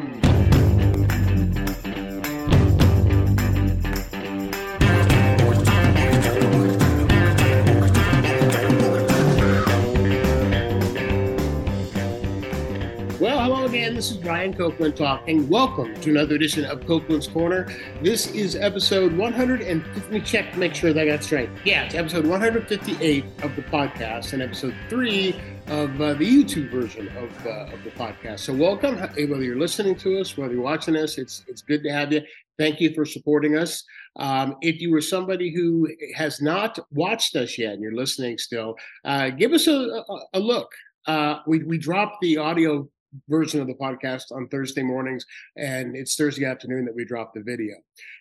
This Brian Copeland talking. Welcome to another edition of Copeland's Corner. This is episode 150. Let me check to make sure that I got straight. Yeah, it's episode 158 of the podcast and episode three of uh, the YouTube version of, uh, of the podcast. So, welcome. Whether you're listening to us, whether you're watching us, it's it's good to have you. Thank you for supporting us. Um, if you were somebody who has not watched us yet and you're listening still, uh, give us a, a, a look. Uh, we, we dropped the audio version of the podcast on Thursday mornings, and it's Thursday afternoon that we drop the video.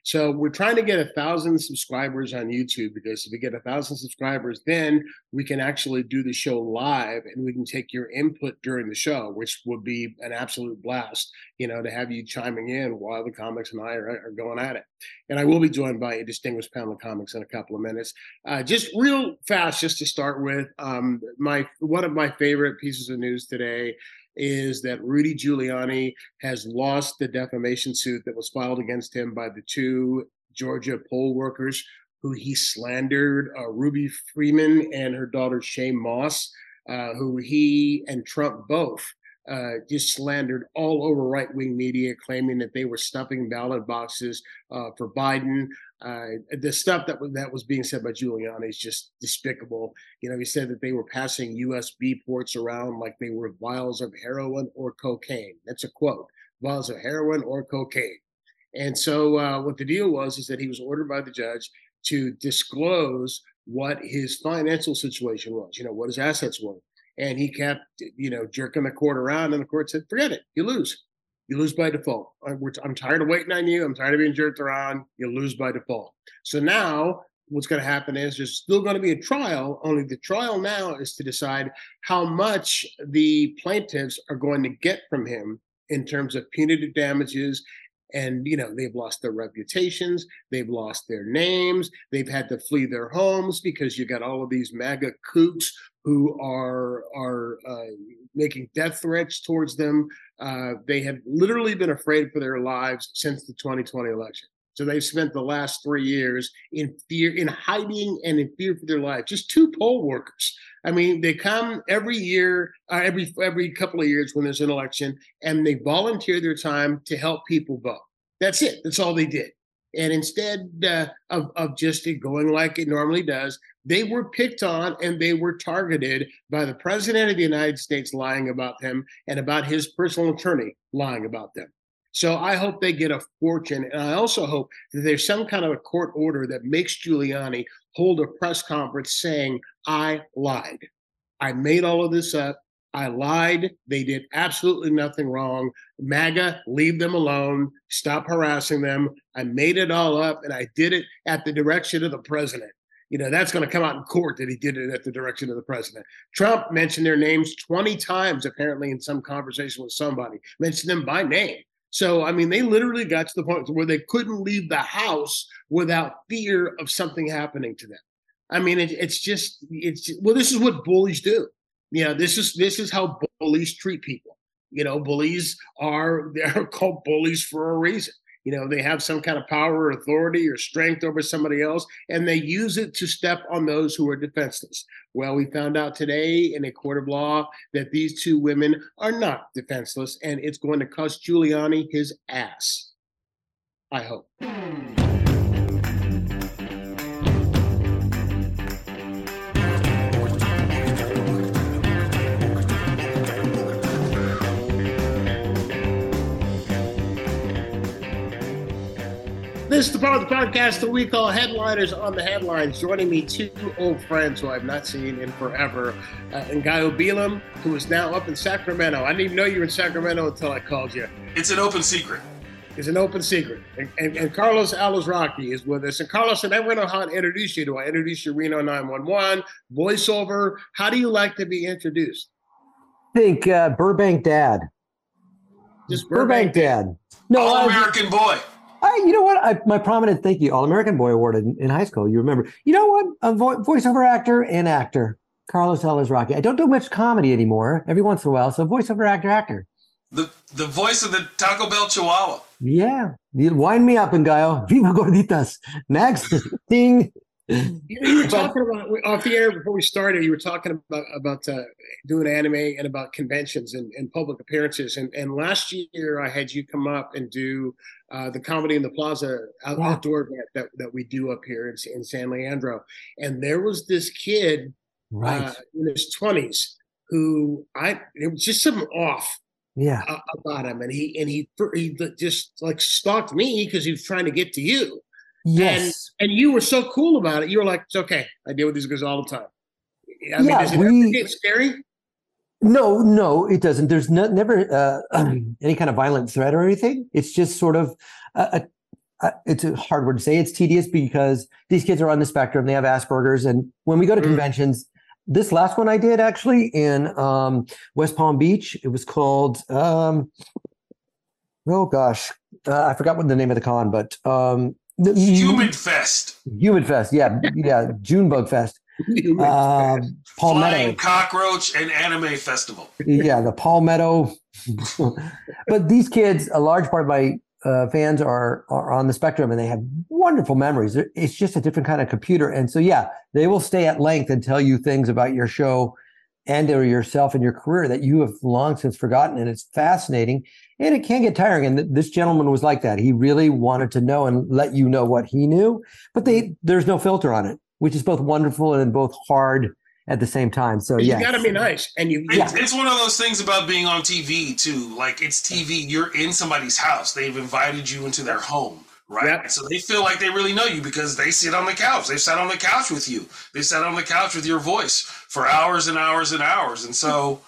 So we're trying to get a thousand subscribers on YouTube because if we get a thousand subscribers, then we can actually do the show live and we can take your input during the show, which would be an absolute blast, you know, to have you chiming in while the comics and I are, are going at it. And I will be joined by a distinguished panel of comics in a couple of minutes. Uh, just real fast, just to start with, um, my one of my favorite pieces of news today is that Rudy Giuliani has lost the defamation suit that was filed against him by the two Georgia poll workers who he slandered, uh, Ruby Freeman and her daughter Shaye Moss, uh, who he and Trump both uh, just slandered all over right wing media, claiming that they were stuffing ballot boxes uh, for Biden. Uh, the stuff that was that was being said by Giuliani is just despicable. You know, he said that they were passing USB ports around like they were vials of heroin or cocaine. That's a quote: vials of heroin or cocaine. And so, uh, what the deal was is that he was ordered by the judge to disclose what his financial situation was. You know, what his assets were and he kept, you know, jerking the court around, and the court said, "Forget it, you lose. You lose by default. I'm tired of waiting on you. I'm tired of being jerked around. You lose by default." So now what's going to happen is there's still going to be a trial. Only the trial now is to decide how much the plaintiffs are going to get from him in terms of punitive damages and you know they've lost their reputations they've lost their names they've had to flee their homes because you got all of these maga kooks who are are uh, making death threats towards them. Uh, they have literally been afraid for their lives since the 2020 election. So they've spent the last three years in fear, in hiding, and in fear for their lives. Just two poll workers. I mean, they come every year, uh, every every couple of years when there's an election, and they volunteer their time to help people vote. That's it. That's all they did. And instead uh, of, of just it going like it normally does, they were picked on and they were targeted by the president of the United States lying about them and about his personal attorney lying about them. So I hope they get a fortune. And I also hope that there's some kind of a court order that makes Giuliani hold a press conference saying, I lied. I made all of this up. I lied. They did absolutely nothing wrong. MAGA, leave them alone. Stop harassing them. I made it all up and I did it at the direction of the president. You know, that's going to come out in court that he did it at the direction of the president. Trump mentioned their names 20 times, apparently, in some conversation with somebody, mentioned them by name. So, I mean, they literally got to the point where they couldn't leave the house without fear of something happening to them. I mean, it, it's just, it's, well, this is what bullies do you know this is this is how bullies treat people you know bullies are they're called bullies for a reason you know they have some kind of power or authority or strength over somebody else and they use it to step on those who are defenseless. Well we found out today in a court of law that these two women are not defenseless and it's going to cost giuliani his ass i hope This is the part of the podcast that we call Headliners on the Headlines. Joining me, two old friends who I've not seen in forever. Uh, Ngaio Bealum, who is now up in Sacramento. I didn't even know you were in Sacramento until I called you. It's an open secret. It's an open secret. And, and, and Carlos Alazraqui is with us. And Carlos, and I never know how to introduce you. Do I introduce you Reno 911, voiceover? How do you like to be introduced? I think uh, Burbank Dad. Just Burbank, Burbank Dad. No, All American boy. I, you know what? I, my prominent thank you, All American Boy Award in, in, high school. You remember? You know what? A vo- voiceover actor and actor, Carlos Alazraqui. I don't do much comedy anymore. Every once in a while, so voiceover actor, actor. The the voice of the Taco Bell Chihuahua. Yeah. You wind me up, Ngaio. Viva Gorditas. Next. Ding. You were talking about off the air before we started. You were talking about about uh, doing anime and about conventions and, and public appearances. And, and last year, I had you come up and do uh, the comedy in the plaza out, outdoor event that, that we do up here in, in San Leandro. And there was this kid Right. uh, in his twenties who I it was just something off yeah. about him, and he and he he just like stalked me because he was trying to get to you. Yes. And you were so cool about it. You were like, "It's okay. I deal with these guys all the time." I mean, Yeah, does it we- get scary? No, no, it doesn't. There's no, never uh, any kind of violent threat or anything. It's just sort of, a, a, a, it's a hard word to say. It's tedious because these kids are on the spectrum. They have Asperger's, and when we go to Mm. conventions, this last one I did actually in um, West Palm Beach. It was called, um, oh gosh, uh, I forgot what the name of the con, but um, the- Human Fest. Human Fest. Yeah, yeah, June Bug Fest. Um, Palmetto. Flying Cockroach and Anime Festival. yeah, the Palmetto. but these kids, a large part of my uh, fans are are on the spectrum, and they have wonderful memories. It's just a different kind of computer, and so yeah, they will stay at length and tell you things about your show and or yourself and your career that you have long since forgotten, and it's fascinating. And it can get tiring. And th- this gentleman was like that. He really wanted to know and let you know what he knew, but they mm-hmm. there's no filter on it, which is both wonderful and both hard at the same time. So yeah you yeah, got to be nice, and you. Yeah. It's, it's one of those things about being on TV too. Like it's TV, you're in somebody's house. They've invited you into their home, right? Yep. So they feel like they really know you because they sit on the couch. They've sat on the couch with you. They sat on the couch with your voice for hours and hours and hours. And so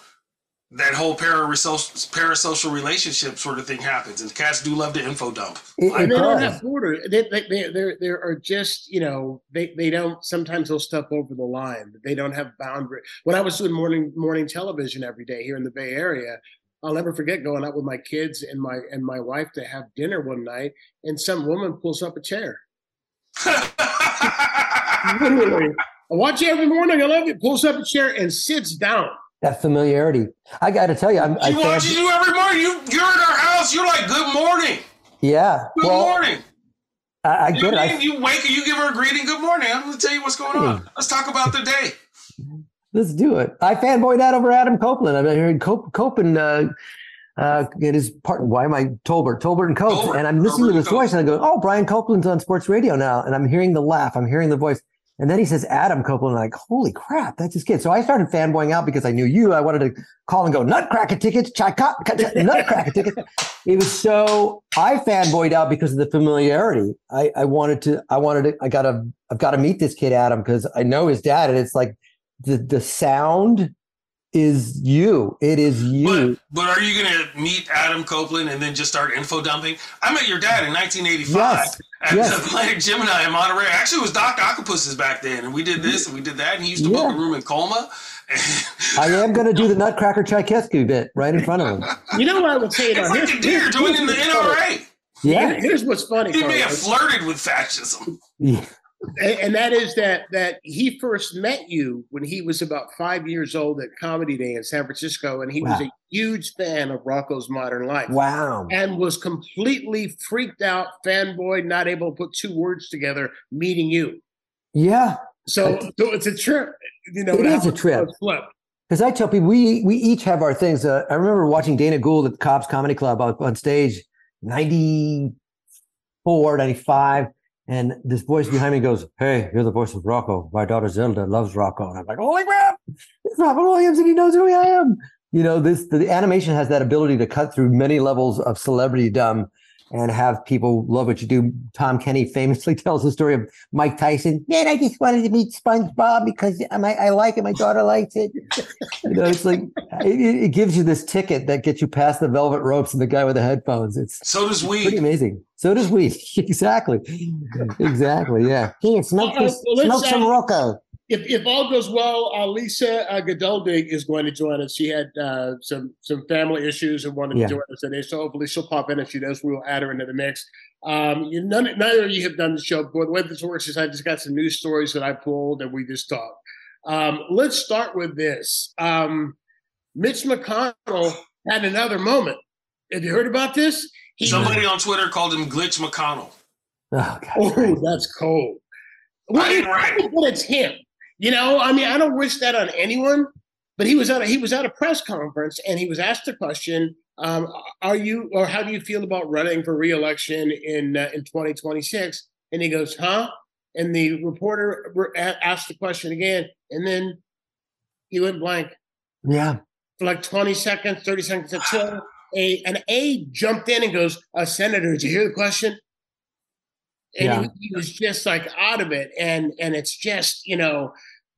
that whole parasocial, parasocial relationship sort of thing happens. And cats do love to info dump. It- And it they don't does. have borders. They, they, they, they're, they are just, you know, they, they don't, sometimes they'll step over the line. They don't have boundary. When I was doing morning, morning television every day here in the Bay Area, I'll never forget going out with my kids and my, and my wife to have dinner one night and some woman pulls up a chair. Literally. I watch you every morning. I love you. Pulls up a chair and sits down. that familiarity. I got to tell you, I'm. I you watch fan- you every morning. You you're in our house. You're like, good morning. yeah. Good well, morning. I, I You, it. I, you wake you give her a greeting. Good morning. I'm going to tell you what's going on. Hmm. Let's talk about the day. Let's do it. I fanboyed out over Adam Copeland. I've been hearing Cop- Copeland. Uh, uh, it is part. Why am I Tolbert? Tolbert and Cope. Tolbert, and I'm listening Tolbert to and this voice, and I go, "Oh, Brian Copeland's on sports radio now." And I'm hearing the laugh. I'm hearing the voice. And then he says Adam Copeland. I'm like, holy crap, that's his kid. So I started fanboying out because I knew you. I wanted to call and go Nutcracker tickets, chai Nutcracker tickets. It was so I fanboyed out because of the familiarity. I, I wanted to. I wanted to. I gotta. I've got to meet this kid Adam because I know his dad, and it's like the the sound is you. It is you. But, but are you going to meet Adam Copeland and then just start info dumping? I met your dad in 1985 Yes, at yes. the Atlantic Gemini in Monterey. Actually, it was Doc Octopus's back then, and we did this and we did that, and he used to book a room in Colma. I am going to do the Nutcracker Tchaikovsky bit right in front of him. You know what I would say? it's like a deer joining the NRA. Yeah. Here's what's funny. He may have flirted with fascism. yeah. And, and that is that that he first met you when he was about five years old at Comedy Day in San Francisco, and he was a huge fan of Rocko's Modern Life. Wow. And was completely freaked out, fanboy, not able to put two words together, meeting you. Yeah. So, so it's a trip, you know. It is a trip. Because I tell people we we each have our things. Uh, I remember watching Dana Gould at the Cobb's Comedy Club up on stage, 94, 95. And this voice behind me goes, Hey, you're the voice of Rocko. My daughter Zelda loves Rocko. And I'm like, Holy crap, it's Robin Williams and he knows who I am. You know, this the animation has that ability to cut through many levels of celebrity dumb and have people love what you do. Tom Kenny famously tells the story of Mike Tyson. Man, I just wanted to meet SpongeBob because I, I like it. My daughter likes it. You know, it's like it, it gives you this ticket that gets you past the velvet ropes and the guy with the headphones. It's So does pretty we. amazing. So does we. exactly. Exactly. Yeah. Here, smoke, Uh, this, well, let's, smoke some Rocko. If, if all goes well, Alisa Lisa uh, Geduldig is going to join us. She had uh, some some family issues and wanted Yeah. to join us today, so hopefully she'll pop in. If she does, we will add her into the mix. Um, you, none, neither of you have done the show before. The way this works is I just got some news stories that I pulled and we just talk. Um, let's start with this. Um, Mitch McConnell had another moment Have you heard about this? He, Somebody on Twitter called him Glitch McConnell. Oh, oh that's cold. Well, it, right. well, it's him. You know, I mean, I don't wish that on anyone. But he was at a, he was at a press conference and he was asked the question: um, "Are you or how do you feel about running for reelection in uh, in 2026?" And he goes, "Huh?" And the reporter asked the question again, and then he went blank. Yeah, for like 20 seconds, 30 seconds until a an A jumped in and goes, uh, "Senator, did you hear the question?" And yeah. he, he was just like out of it, and and it's just you know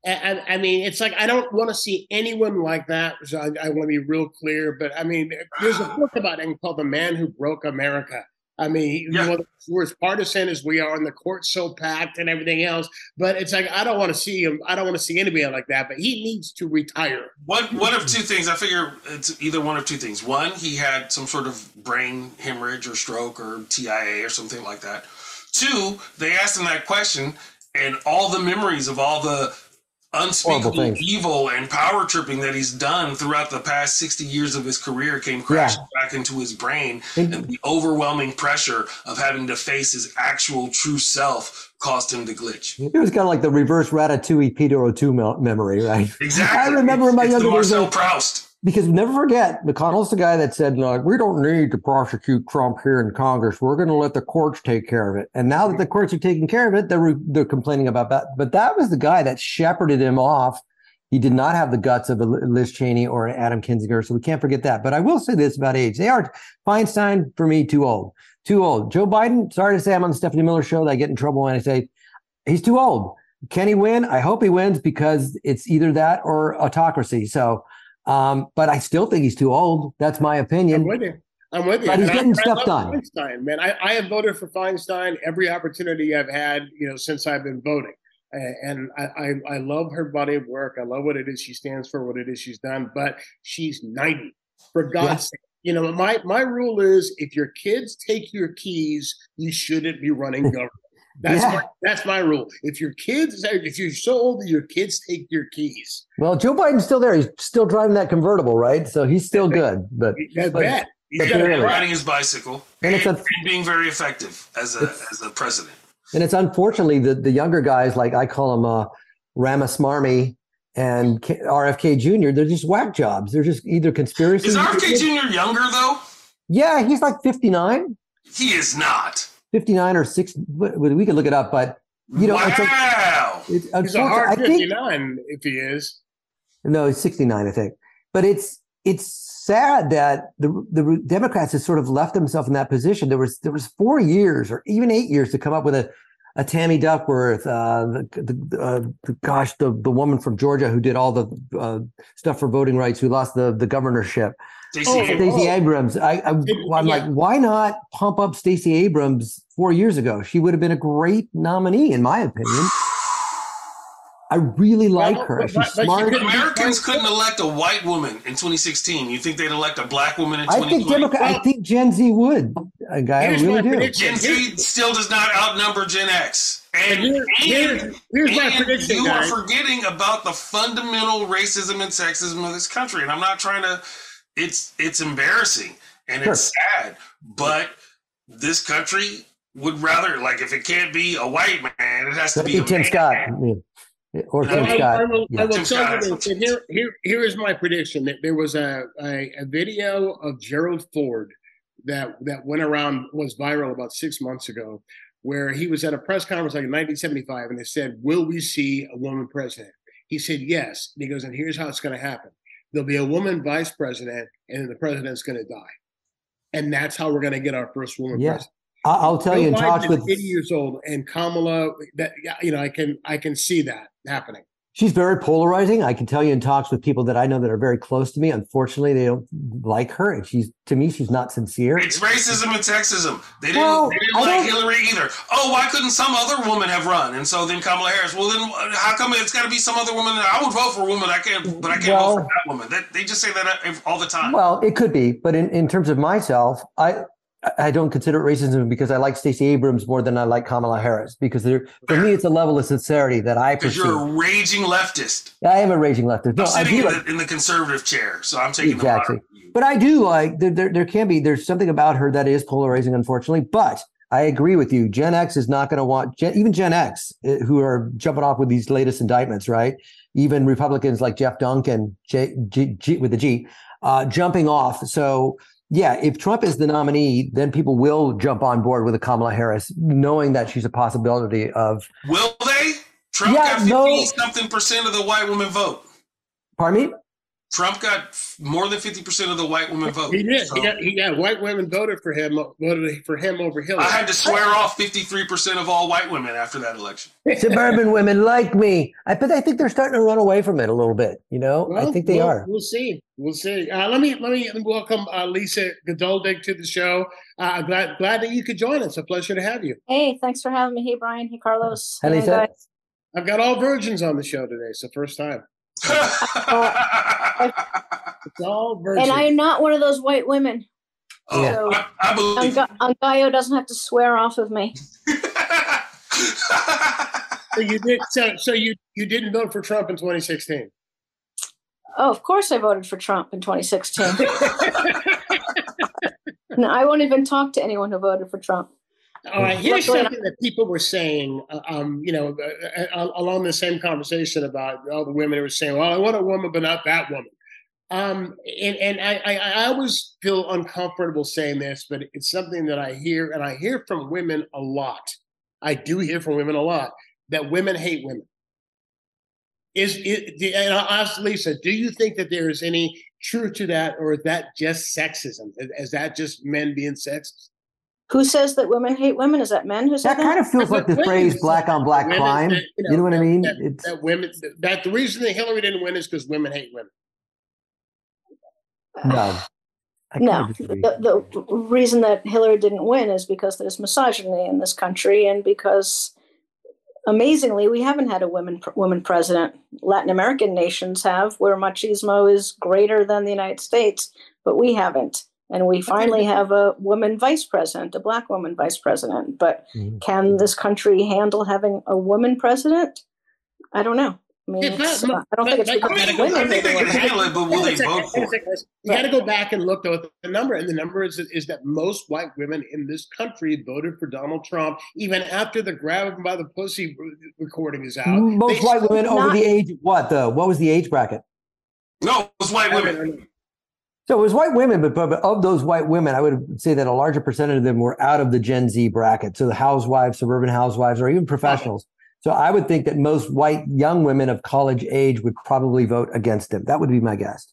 I, I, mean, it's like I don't want to see anyone like that. So I, I, want to be real clear, but I mean, there's a book about him called "The Man Who Broke America." I mean, yeah. you know, we're as partisan as we are, and the court's so packed and everything else. But it's like I don't want to see him. I don't want to see anybody like that. But he needs to retire. One one of two things. I figure it's either one of two things. One, he had some sort of brain hemorrhage or stroke or TIA or something like that. Two, they asked him that question, and all the memories of all the unspeakable evil and power tripping that he's done throughout the past 60 years of his career came crashing yeah. back into his brain and the overwhelming pressure of having to face his actual true self caused him to glitch. It was kind of like the reverse Ratatouille Peter O'Toole memory, right? Exactly. I remember it's, my younger days. Marcel Proust because never forget, McConnell's the guy that said, like, we don't need to prosecute Trump here in Congress. We're going to let the courts take care of it. And now that the courts are taking care of it, they're, re- they're complaining about that. But that was the guy that shepherded him off. He did not have the guts of a Liz Cheney or an Adam Kinzinger. So we can't forget that. But I will say this about age. They are Feinstein for me, too old, too old. Joe Biden, sorry to say I'm on the Stephanie Miller show that I get in trouble when I say he's too old. Can he win? I hope he wins because it's either that or autocracy. So, um, but I still think he's too old. That's my opinion. I'm with you. I'm with you. But he's and getting I, stuff I done. Feinstein, man. I, I have voted for Feinstein every opportunity I've had, you know, since I've been voting. And I, I, I love her body of work. I love what it is she stands for, what it is she's done. But she's 90. For God's yeah. sake, you know, my my rule is if your kids take your keys, you shouldn't be running government. That's yeah. my that's my rule. If your kids, if you're so old that your kids take your keys. Well, Joe Biden's still there. He's still driving that convertible, right? So he's still good. But, but, but He's riding his bicycle and, and, it's a, and being very effective as a as a president. And it's unfortunately the the younger guys, like I call them uh, Ramasmarmy and RFK Jr. They're just whack jobs. They're just either conspiracy. Is RFK Jr. younger though? Yeah, he's like fifty nine. He is not. 59 or 6 we could look it up but you know wow. it's, a, it's he's a hard 59 think, if he is no he's 69 i think but it's it's sad that the the democrats have sort of left themselves in that position there was there was four years or even eight years to come up with a a Tammy Duckworth, uh, the, the, uh, the, gosh, the the woman from Georgia who did all the uh, stuff for voting rights, who lost the the governorship. Stacey oh, Stacey Abrams. I, I am yeah. like, why not pump up Stacey Abrams four years ago? She would have been a great nominee, in my opinion. I really like well, her. She's but, but smart. Americans couldn't elect a white woman in 2016. You think they'd elect a black woman in 2020? I think Democrat, well, I think Gen Z would. A guy, I really do. Gen Z still does not outnumber Gen X. And, here, and, here's and my prediction. You guys. are forgetting about the fundamental racism and sexism of this country. And I'm not trying to it's it's embarrassing and sure. it's sad. But this country would rather like if it can't be a white man, it has to be, be Tim man. Scott. Or Tim I, Scott. I, will, I will tell you this. Here, here, here is my prediction that there was a, a, a video of Gerald Ford that that went around was viral about six months ago, where he was at a press conference like in 1975, and they said, "Will we see a woman president?" He said, "Yes." And he goes, "And here's how it's going to happen: there'll be a woman vice president, and the president's going to die. And that's how we're going to get our first woman yeah. president. I'll tell Joe you in talks with 80 years old and Kamala that you know I can I can see that happening she's very polarizing. I can tell you in talks with people that I know that are very close to me. Unfortunately, they don't like her, and she's to me, she's not sincere. It's racism and sexism. They didn't, well, they didn't like Hillary either. Oh, why couldn't some other woman have run? And so then Kamala Harris. Well, then how come it's got to be some other woman? I would vote for a woman. I can't, but I can't well, vote for that woman. That, they just say that uh, all the time. Well, it could be, but in, in terms of myself, I I don't consider it racism because I like Stacey Abrams more than I like Kamala Harris because for me, it's a level of sincerity that I Because you're a raging leftist. I am a raging leftist. No, I'm sitting in, like, the, in the conservative chair, so I'm taking Exactly. but I do like there, there. There can be there's something about her that is polarizing, unfortunately. But I agree with you. Gen X is not going to want Gen, even Gen X eh, who are jumping off with these latest indictments, right? Even Republicans like Geoff Duncan, J, G, G, with the G, uh, jumping off. So yeah, if Trump is the nominee, then people will jump on board with a Kamala Harris, knowing that she's a possibility of. Will they? Trump Yeah, got 50 no. something percent of the white women vote. Pardon me? Trump got more than 50% of the white women vote. He did. So He got, he got white women voted for him, voted for him over Hillary. I had to swear off 53% of all white women after that election. Suburban women like me. I but I think they're starting to run away from it a little bit. You know, I think they we'll, are. We'll see. We'll see. Uh, let me let me welcome uh, Lisa Geduldig to the show. Uh, glad glad that you could join us. A pleasure to have you. Hey, thanks for having me. Hey, Brian. Hey, Carlos. Hey, Hey, Lisa. guys. I've got all virgins on the show today. It's the first time. It's all virgins. And I am not one of those white women. oh, Yeah. I, I believe. Angayo doesn't have to swear off of me. so you did. So so you you didn't vote for Trump in 2016. Oh, of course I voted for Trump in 2016. no, I won't even talk to anyone who voted for Trump. All right, here's something that people were saying, uh, um, you know, uh, uh, along the same conversation about all the women who were saying, "Well, I want a woman, but not that woman." Um, and and I, I, I always feel uncomfortable saying this, but it's something that I hear, and I hear from women a lot. I do hear from women a lot that women hate women. Is it? And I'll ask Lisa, do you think that there is any truth to that, or is that just sexism? Is- Is that just men being sexist? Who says that women hate women? Is that men who said That that? kind of feels like the Women phrase "black on black crime." that, You know what I mean? That, It's that women that the reason that Hillary didn't win is because women hate women. no. No, the, the reason that Hillary didn't win is because there's misogyny in this country, and because amazingly, we haven't had a woman woman president. Latin American nations have, where machismo is greater than the United States, but we haven't. And we finally have a woman vice president, a black woman vice president. But Mhm. can this country handle having a woman president? I don't know. I mean, It's it's, not- I don't think it's but- because I, mean, of women I think they can handle it, but will they vote for it? You got to go back and look though at the number, and the number is is that most white women in this country voted for Donald Trump even after the grab him by the pussy recording is out. Most They white still- women over the age of what? The what was the age bracket? No, it's white women. So it was white women, but, but, of those white women, I would say that a larger percentage of them were out of the Gen Z bracket. So the housewives, suburban housewives, or even professionals. So I would think that most white young women of college age would probably vote against him. That would be my guess.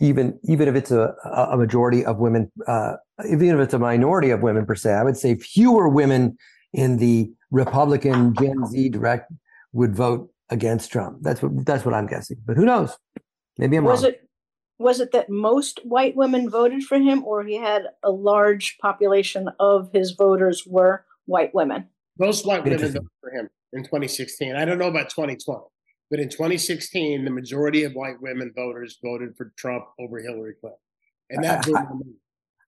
Even even if it's a, a majority of women, uh, even if it's a minority of women per se, I would say fewer women in the Republican Gen Z direct would vote against Trump. That's what that's what I'm guessing. But who knows? Maybe I'm was wrong. it was it that most white women voted for him or he had a large population of his voters were white women Most white women voted for him in 2016. I don't know about 2020, but in 2016, the majority of white women voters voted for Trump over Hillary Clinton, and that blew my mind.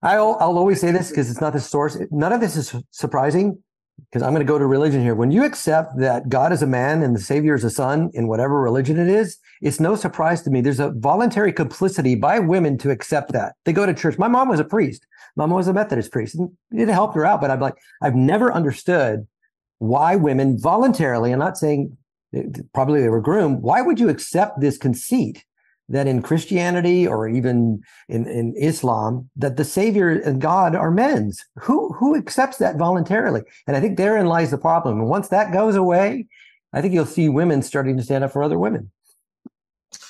I'll, I'll always say this because it's not the source. None of this is surprising because I'm going to go to religion here. When you accept that God is a man and the Savior is a son in whatever religion it is, it's no surprise to me. There's a voluntary complicity by women to accept that. They go to church. My mom was a priest. Mom was a Methodist priest, and it helped her out. But I'm like, I've never understood why women voluntarily. I'm not saying eh, probably they were groomed. Why would you accept this conceit that in Christianity or even in, in Islam that the Savior and God are men's. Who who accepts that voluntarily? And I think therein lies the problem. And once that goes away, I think you'll see women starting to stand up for other women.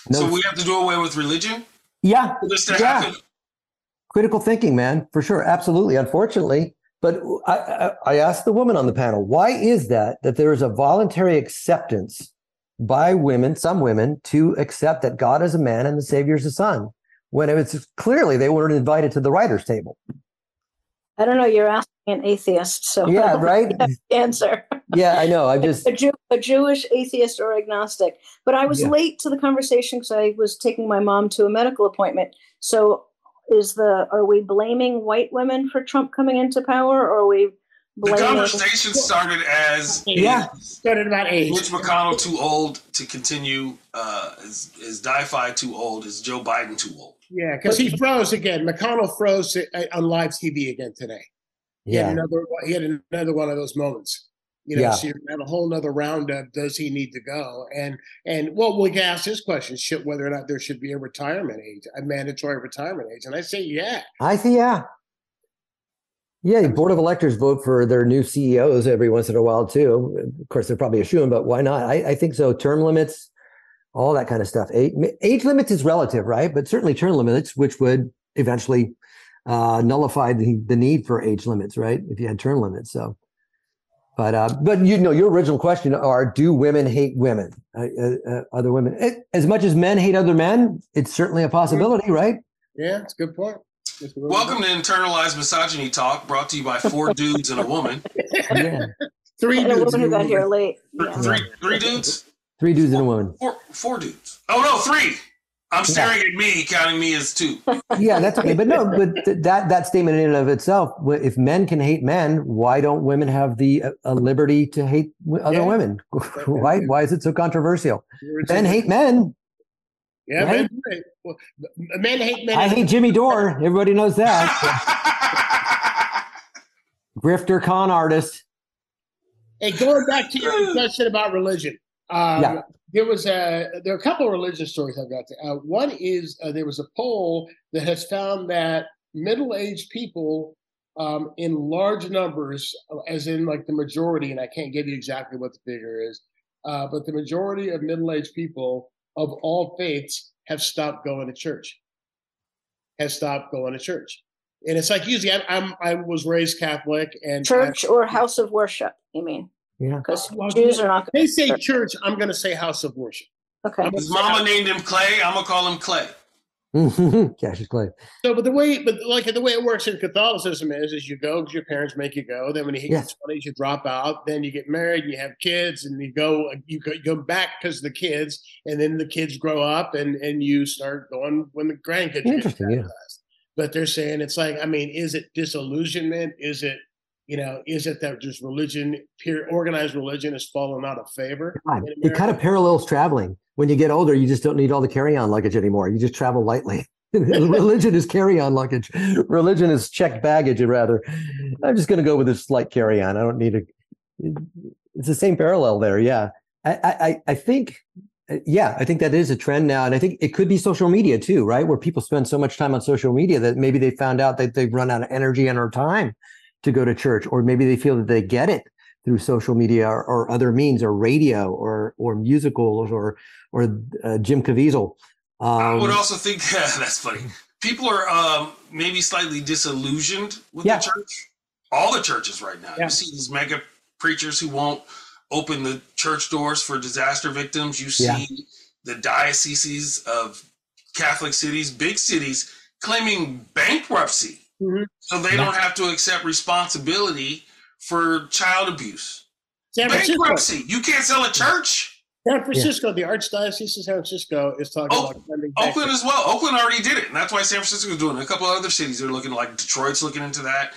No, So we have to do away with religion yeah, this Yeah. happen? critical thinking, man, for sure, absolutely. Unfortunately, but I, I, I asked the woman on the panel, why is that that there is a voluntary acceptance by women, some women, to accept that God is a man and the Savior is a son, when it was clearly they weren't invited to the writers' table. i don't know you're asking an atheist so Yeah, right. answer Yeah, I know. I just a, Jew, a jewish atheist or agnostic but i was Yeah. late to the conversation because i was taking my mom to a medical appointment so is the are we blaming white women for Trump coming into power, or are we The blaming? conversation started as Yeah. Started about age. Mitch McConnell too old to continue? Uh, is is Di-Fi too old? Is Joe Biden too old? Yeah, because he froze again. McConnell froze uh, on live TV again today. He had Yeah. another. He had another one of those moments. You know, Yeah. so you have a whole nother round of does he need to go? And and well, we can ask this question: should whether or not there should be a retirement age, a mandatory retirement age? And I say, yeah. I see. Yeah. Yeah, the board of electors vote for their new CEOs every once in a while too. Of course, they're probably a shoo but why not? I, I think so. Term limits, all that kind of stuff. Age, age limits is relative, right? But certainly term limits, which would eventually uh, nullify the, the need for age limits, right? If you had term limits. So, but uh, but you know, your original question are: Do women hate women? Uh, uh, uh, other women, It- as much as men hate other men, it's certainly a possibility, right? Yeah, it's a good point. It's Welcome point. to internalized misogyny talk, brought to you by four dudes and a woman. Yeah, three and a dudes. woman who and a got here woman. late. Three, Yeah. three, three dudes, three dudes and a woman. four, four dudes. Oh no, three. I'm staring at me, counting me as two. yeah, that's okay. But no, but th- that that statement in and of itself, if men can hate men, why don't women have the uh, liberty to hate w- other Yeah. women? why why is it so controversial? Men hate men. Yeah, right? men, hate- well, men hate men. I hate Jimmy Dore. Everybody knows that. Grifter con artist. Hey, going back to your question about religion, um, Yeah. there was a there are a couple of religious stories I've got. To, uh, one is uh, there was a poll that has found that middle aged people, um, in large numbers, uh, as in like the majority, and I can't give you exactly what the figure is, uh, but the majority of middle aged people of all faiths have stopped going to church. Has stopped going to church, and it's like usually I, I'm I was raised Catholic and I- Church or house of worship? You mean? Yeah. Because Well, Jews are not. They say church. I'm going to say house of worship. Okay. His mama named him Clay. I'm gonna call him Clay. Mm-hmm. Cassius Clay. So, but the way, but like the way it works in Catholicism is, is you go because your parents make you go. Then when you hit Yeah. your twenties, you drop out. Then you get married, and you have kids, and you go, you go, you go back because the kids, and then the kids grow up, and and you start going when the grandkids. Interesting, yeah. But they're saying it's like, I mean, is it disillusionment? Is it, you know, is it that just religion, pure organized religion, has fallen out of favor? God, it kind of parallels traveling. When you get older, you just don't need all the carry-on luggage anymore. You just travel lightly. Religion is carry-on luggage. Religion is checked baggage, rather. I'm just going to go with this light carry-on. I don't need a. It's the same parallel there. Yeah, I, I, I think, yeah, I think that is a trend now, and I think it could be social media too, right? Where people spend so much time on social media that maybe they found out that they've run out of energy and or time to go to church, or maybe they feel that they get it through social media or, or other means or radio or or musicals or or uh, Jim Caviezel. I would Um, also think yeah, that's funny. People are um, maybe slightly disillusioned with Yeah. the church. All the churches right now. Yeah. You see these mega preachers who won't open the church doors for disaster victims. You see the dioceses of Catholic cities, big cities, claiming bankruptcy Mhm. so they don't have to accept responsibility for child abuse. Bankruptcy. You can't sell a church. San Francisco, the Archdiocese of San Francisco is talking Oh, about sending Oakland as well. Oakland already did it, and that's why San Francisco is doing it. A couple of other cities are looking like Detroit's looking into that.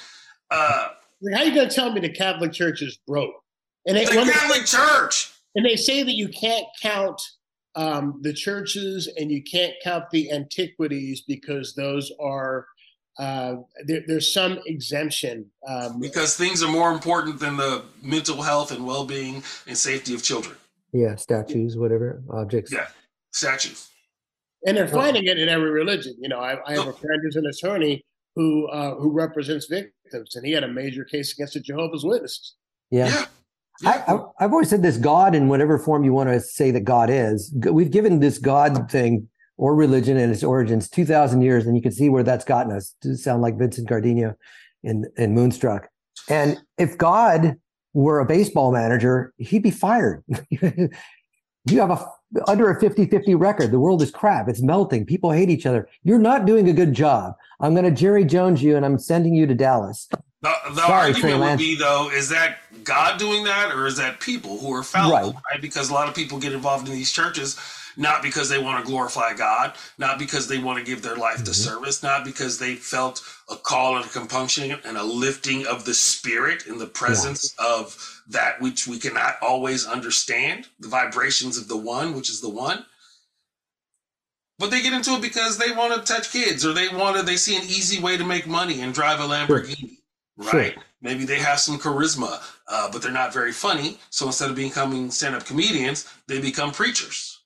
Uh, Like, How you going to tell me the Catholic Church is broke? And they, the when they- Catholic Church. and they say that you can't count um, the churches and you can't count the antiquities because those are uh, there, there's some exemption. Um, because things are more important than the mental health and well-being and safety of children. Yeah, statues, whatever objects. Yeah. Statues. and they're finding it in every religion. You know, I, I have a friend who's an attorney who uh, who represents victims, and he had a major case against the Jehovah's Witnesses. Yeah. Yeah. I, I, I've always said this God, in whatever form you want to say that God is, we've given this God thing or religion and its origins 2,000 years, and you can see where that's gotten us to sound like Vincent Gardenia in, in Moonstruck. And if God were a baseball manager, he'd be fired. you have a under a 50-50 record. The world is crap. It's melting. People hate each other. You're not doing a good job. I'm going to Jerry Jones you and I'm sending you to Dallas. The, the Sorry, argument would be though, is that God doing that, or is that people who are fallible, Right. right? Because a lot of people get involved in these churches not because they want to glorify God, not because they want to give their life to Mhm. service, not because they felt a call and a compunction and a lifting of the spirit in the presence of that which we cannot always understand, the vibrations of the one, which is the one. But they get into it because they want to touch kids or they want to, they see an easy way to make money and drive a Lamborghini, Sure. right? Maybe they have some charisma, uh, but they're not very funny. So instead of becoming stand up comedians, they become preachers.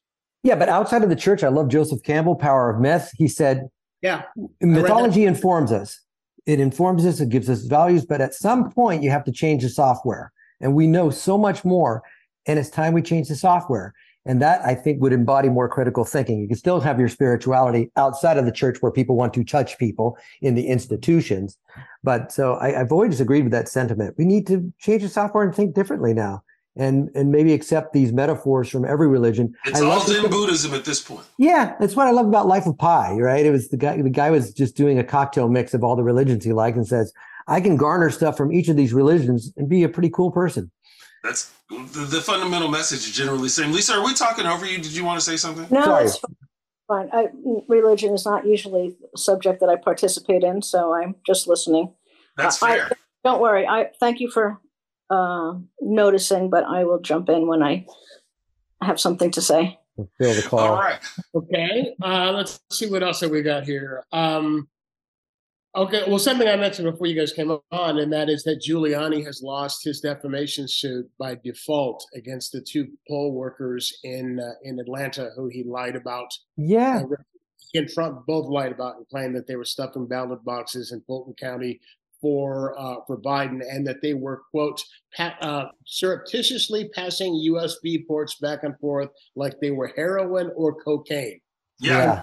Yeah, but outside of the church, I love Joseph Campbell, Power of Myth. He said, Yeah. mythology informs us. It informs us, it gives us values, but at some point you have to change the software. And we know so much more, and it's time we change the software. And that I think would embody more critical thinking. You can still have your spirituality outside of the church where people want to touch people in the institutions. But so I, I've always agreed with that sentiment. We need to change the software and think differently now. And and maybe accept these metaphors from every religion. It's I all love Zen Buddhism at this point. yeah, that's what I love about Life of Pi, right? It was the guy the guy was just doing a cocktail mix of all the religions he liked and says, I can garner stuff from each of these religions and be a pretty cool person. That's the, the fundamental message is generally the same. Lisa, are we talking over you? Did you want to say something? No, Sorry. it's fine. I, religion is not usually a subject that I participate in, so I'm just listening. That's I- fair. Don't worry. I thank you for uh, noticing, but I will jump in when I have something to say. Feel the call. All right. Okay. Uh, let's see what else have we got here. Um, okay. Well, something I mentioned before you guys came on, and that is that Giuliani has lost his defamation suit by default against the two poll workers in uh, in Atlanta who he lied about. Yeah. He and Trump both lied about and claimed that they were stuffing ballot boxes in Fulton County for uh, for Biden, and that they were quote pa- uh, surreptitiously passing USB ports back and forth like they were heroin or cocaine. Yeah.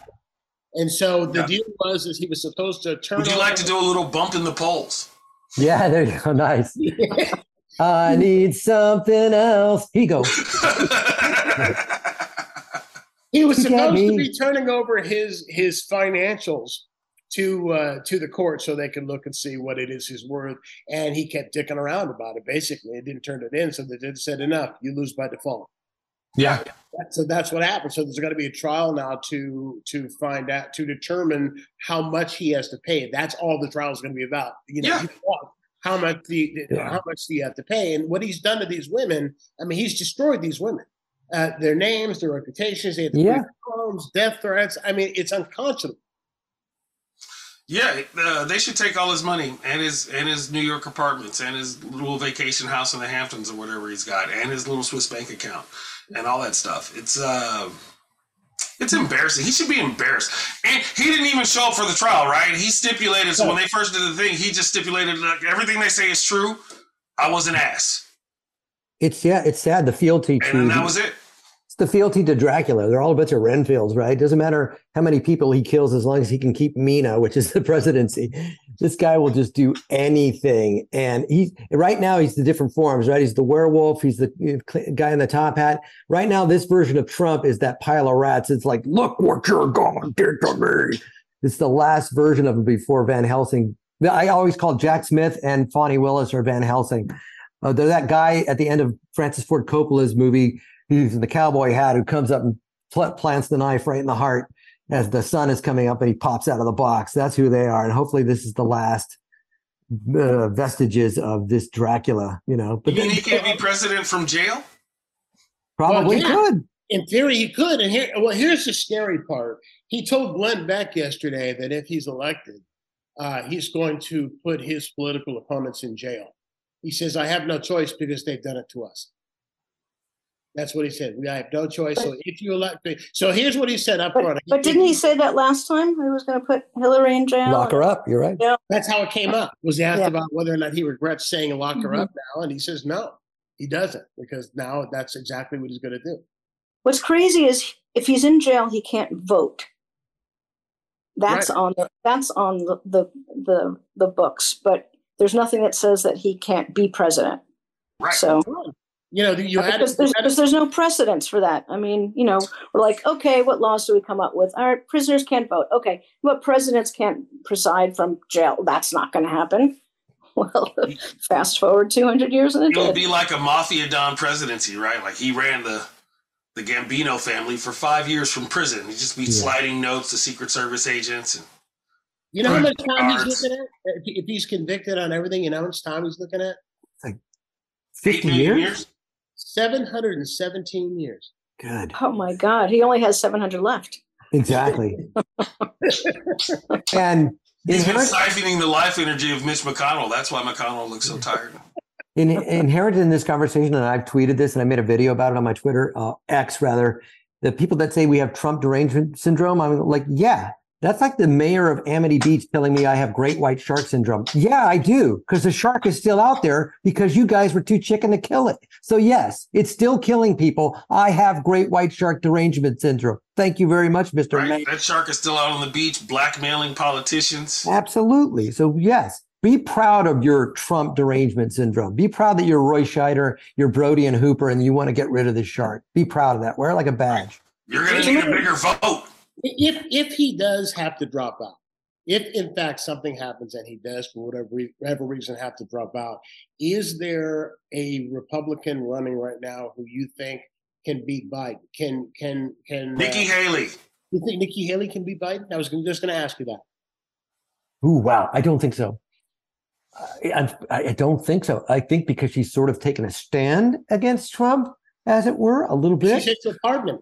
And so the Yeah. deal was is he was supposed to turn. Would you like to do a little bump in the polls? Yeah, there you go. Nice. I need something else. He goes. he was You get supposed to be turning over his his financials to uh, to the court so they could look and see what it is he's worth. And he kept dicking around about it. Basically, it didn't turn it in, so they did said enough. You lose by default. yeah. So that's what happened. So there's going to be a trial now to to find out to determine how much he has to pay. That's all the trial is going to be about. You know, Yeah. how much the the- Yeah. how much do you have to pay, and what he's done to these women. I mean, he's destroyed these women, uh, their names, their reputations. They have to Yeah. homes, death threats. I mean, it's unconscionable. Yeah, uh, they should take all his money and his and his New York apartments and his little vacation house in the Hamptons or whatever he's got and his little Swiss bank account and all that stuff. It's uh, it's embarrassing. He should be embarrassed. And he didn't even show up for the trial, right? He stipulated. So when they first did the thing, he just stipulated like everything they say is true. I was an ass, It's yeah, it's sad. The fealty and to that was it. The fealty to Dracula. They're all a bunch of Renfields, right? Doesn't matter how many people he kills as long as he can keep Mina, which is the presidency. This guy will just do anything. And he right now he's the different forms, right? He's the werewolf, he's the guy in the top hat. Right now, this version of Trump is that pile of rats. It's like, look what you're gonna do to me. It's the last version of him before Van Helsing. I always call Jack Smith and Fani Willis or Van Helsing. Uh, they're that guy at the end of Francis Ford Coppola's movie he's in the cowboy hat who comes up and pl- plants the knife right in the heart as the sun is coming up and he pops out of the box. That's who they are. And hopefully this is the last uh, vestiges of this Dracula, you know, but You mean then he can't be president from jail? probably Well, yeah. could. In theory, he could. And here, well, here's the scary part. He told Glenn Beck yesterday that if he's elected, uh, he's going to put his political opponents in jail. He says, "I have no choice because they've done it to us." That's what he said. We have no choice. So if you elect me, so here's what he said up front. But, but didn't he say that last time he was going to put Hillary in jail? Lock her up. You're right. Yeah. That's how it came up. Was he asked Yeah. about whether or not he regrets saying lock her Mhm. up now, and he says no, he doesn't because now that's exactly what he's going to do. What's crazy is if he's in jail, he can't vote. That's Right. on the that's on the, the the the books, but there's nothing that says that he can't be president. Right. So You know, you had, because there's, because there's no precedence for that. I mean, you know, we're like, okay, what laws do we come up with? All right, prisoners can't vote. Okay, but presidents can't preside from jail. That's not going to happen. Well, fast forward 200 years and it It would be like a mafia don presidency, right? Like he ran the the Gambino family for five years from prison. He'd just be Yeah. sliding notes to Secret Service agents. And, You know how much time he's looking at? If, if he's convicted on everything, you know how much time he's looking at? eight 50 million years? 717 years. Good. Oh my God. He only has 700 left. Exactly. and He's been siphoning the life energy of Mitch McConnell. That's why McConnell looks so tired. in, inherent in this conversation, and I've tweeted this and I made a video about it on my Twitter, uh, X rather, the people that say we have Trump derangement syndrome, I'm like, yeah, that's like the mayor of Amity Beach telling me I have great white shark syndrome. Yeah, I do, because the shark is still out there because you guys were too chicken to kill it. So yes, it's still killing people. I have great white shark derangement syndrome. Thank you very much, Mr. Right? Mayor. That shark is still out on the beach blackmailing politicians. Absolutely. So yes, be proud of your Trump derangement syndrome. Be proud that you're Roy Scheider, you're Brody and Hooper, and you want to get rid of this shark. Be proud of that. Wear it like a badge. You're going to need a bigger vote. If if he does have to drop out, if in fact something happens and he does for whatever re- whatever reason have to drop out, is there a Republican running right now who you think can beat Biden? Can can can Nikki uh, Haley. You think Nikki Haley can beat Biden? I was gonna- just going to ask you that. Ooh, wow. I don't think so. I, I, I don't think so. I think because she's sort of taken a stand against Trump, as it were, a little She bit. said she'll pardon him.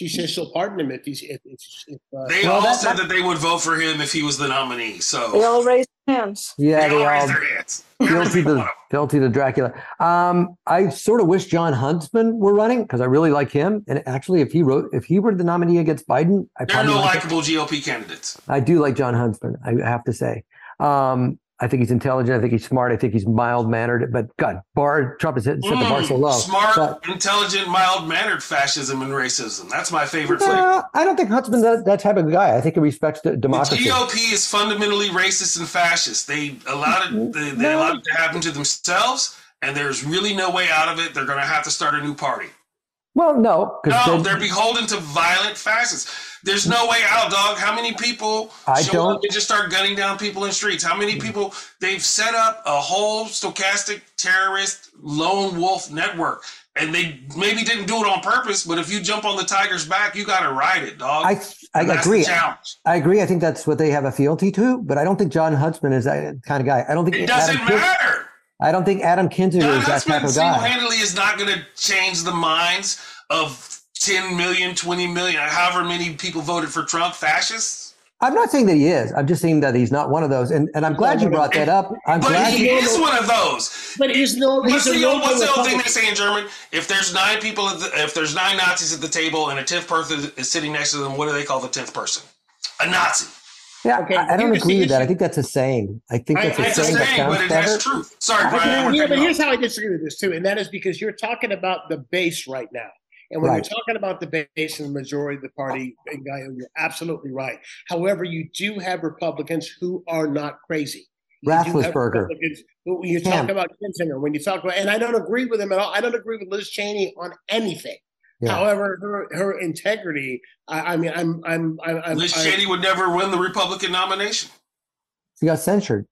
She says she'll pardon him if he's if, if, if uh, They Well, all that- said that- that they would vote for him if he was the nominee. So they all raised hands. Yeah, they they all raised their hands. guilty Every one of to guilty to Dracula. Um, I sort of wish Jon Huntsman were running because I really like him. And actually, if he wrote, if he were the nominee against Biden, I There are no like him. likable GOP candidates. I do like Jon Huntsman. I have to say. Um, I think he's intelligent. I think he's smart. I think he's mild mannered. But God, bar Trump has set, set the bar so Mm, low. Smart, But- intelligent, mild mannered fascism and racism. That's my favorite flavor. Uh, I don't think Huntsman's that, that type of guy. I think he respects the The democracy. GOP is fundamentally racist and fascist. They allowed it. They, they No. allowed it to happen to themselves, and there's really no way out of it. They're going to have to start a new party. Well, no, No, they're beholden to violent fascists. There's no way out, dog. How many people I show don't- just start gunning down people in streets? How many people they've set up a whole stochastic terrorist lone wolf network, and they maybe didn't do it on purpose. But if you jump on the tiger's back, you got to ride it, dog. I I agree. I agree. I think that's what they have a fealty to. But I don't think Jon Huntsman is that kind of guy. I don't think It doesn't Adam matter. I don't think Adam John is that type Huntsman of guy. single-handedly is not going to change the minds of 10 million, 20 million, however many people voted for Trump, fascists. I'm not saying that he is. I'm just saying that he's not one of those. And and I'm glad you brought that up. I'm But glad he you. is one of those. But he's no. What's He's the, old, what's the old thing they say in German? If there's nine people, at the, if there's nine Nazis at the table and a tenth person is sitting next to them, what do they call the tenth person? A Nazi. Yeah, Okay, I, I don't agree with that. I think that's a saying. I think that's a I- It's a saying that sounds but it better. has truth. Sorry, Brian. Yeah, but here's how I disagree with this too, and that is because you're talking about the base right now. And when Right. you're talking about the base and the majority of the party, and you're absolutely right. However, you do have Republicans who are not crazy. You Raffensperger. When you Kemp. talk about Kinzinger, when you talk about, and I don't agree with him at all. I don't agree with Liz Cheney on anything. Yeah. However, her her integrity. I, I mean, I'm I'm I'm. I'm Liz I'm- Cheney would never win the Republican nomination. He got censured.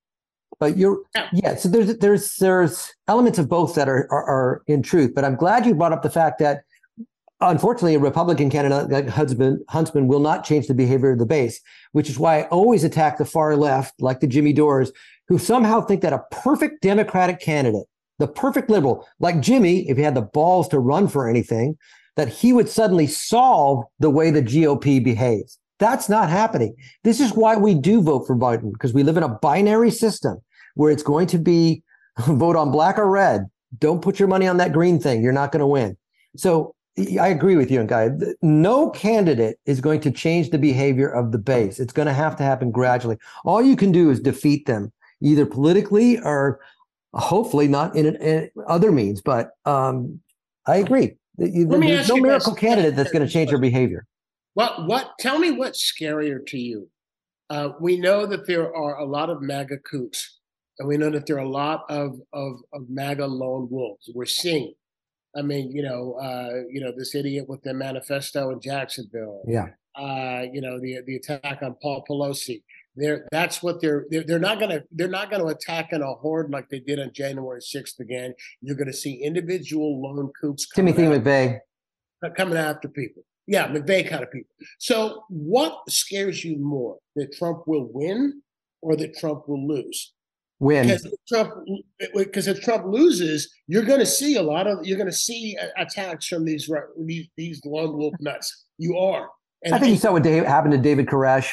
But you're Yeah. yeah. So there's there's there's elements of both that are, are are in truth. But I'm glad you brought up the fact that unfortunately a Republican candidate like Huntsman Huntsman will not change the behavior of the base, which is why I always attack the far left, like the Jimmy Dores, who somehow think that a perfect Democratic candidate, the perfect liberal, like Jimmy, if he had the balls to run for anything, that he would suddenly solve the way the GOP behaves. That's not happening. This is why we do vote for Biden, because we live in a binary system where it's going to be vote on black or red. Don't put your money on that green thing. You're not going to win. So I agree with you, and Guy. No candidate is going to change the behavior of the base. It's going to have to happen gradually. All you can do is defeat them, either politically or hopefully not in, in other means. But um, I agree. There's no miracle this. candidate that's going to change their behavior. What what tell me what's scarier to you? Uh, we know that there are a lot of MAGA coots, and we know that there are a lot of of, of MAGA lone wolves. We're seeing. I mean, you know, uh, you know, this idiot with the manifesto in Jacksonville. Yeah. Uh, you know, the the attack on Paul Pelosi. They're that's what they're they're, they're not gonna they're not gonna attack in a horde like they did on January sixth again. You're gonna see individual lone coups coming Timothy out- McVeigh. coming after people. Yeah, McVeigh kind of people. So, what scares you more, that Trump will win or that Trump will lose? Win. Because if Trump, because if Trump loses, you're going to see a lot of you're going to see attacks from these ru- these these lone wolf nuts. You are. And I think you saw what Dave, happened to David Koresh.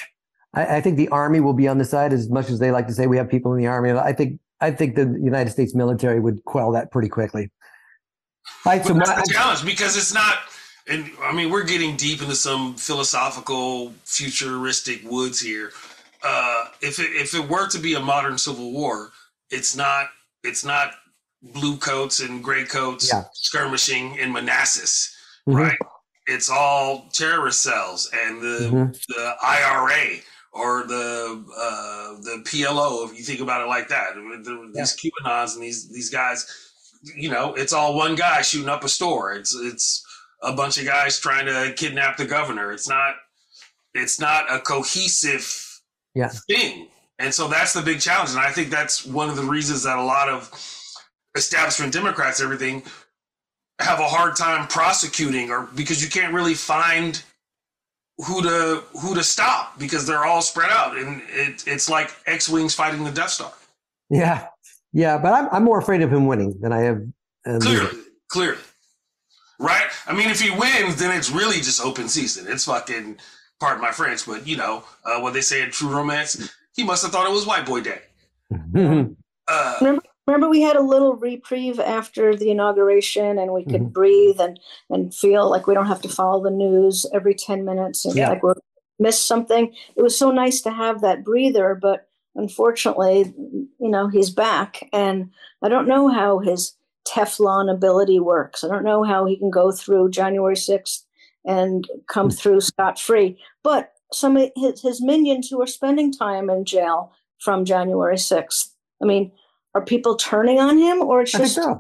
I, I think the army will be on the side as much as they like to say we have people in the army. I think I think the United States military would quell that pretty quickly. All right, so that's my, the challenge because it's not. And I mean, we're getting deep into some philosophical, futuristic woods here. Uh, if it, if it were to be a modern civil war, it's not. It's not blue coats and gray coats Yeah. skirmishing in Manassas, Mhm. right? It's all terrorist cells and the Mhm. the IRA or the uh, the PLO, if you think about it like that. The, These QAnons and these these guys, you know, it's all one guy shooting up a store. It's it's a bunch of guys trying to kidnap the governor. It's not it's not a cohesive Yeah. thing. And so that's the big challenge. And I think that's one of the reasons that a lot of establishment Democrats, everything, have a hard time prosecuting or because you can't really find who to who to stop because they're all spread out and it, it's like X-wings fighting the Death Star. yeah, yeah, but I'm I'm more afraid of him winning than I have. Uh, Clearly, losing. clearly, right? I mean, if he wins, then it's really just open season. It's fucking pardon my French, but you know uh, what they say in True Romance. He must have thought it was White Boy Day. Uh, Remember, we had a little reprieve after the inauguration, and we could Mhm. breathe and and feel like we don't have to follow the news every ten minutes and Yeah. like we're miss something. It was so nice to have that breather, but unfortunately, you know, he's back, and I don't know how his Teflon ability works. I don't know how he can go through January sixth and come hmm. through scot free. But some of his, his minions who are spending time in jail from January sixth. I mean, are people turning on him, or it's just so.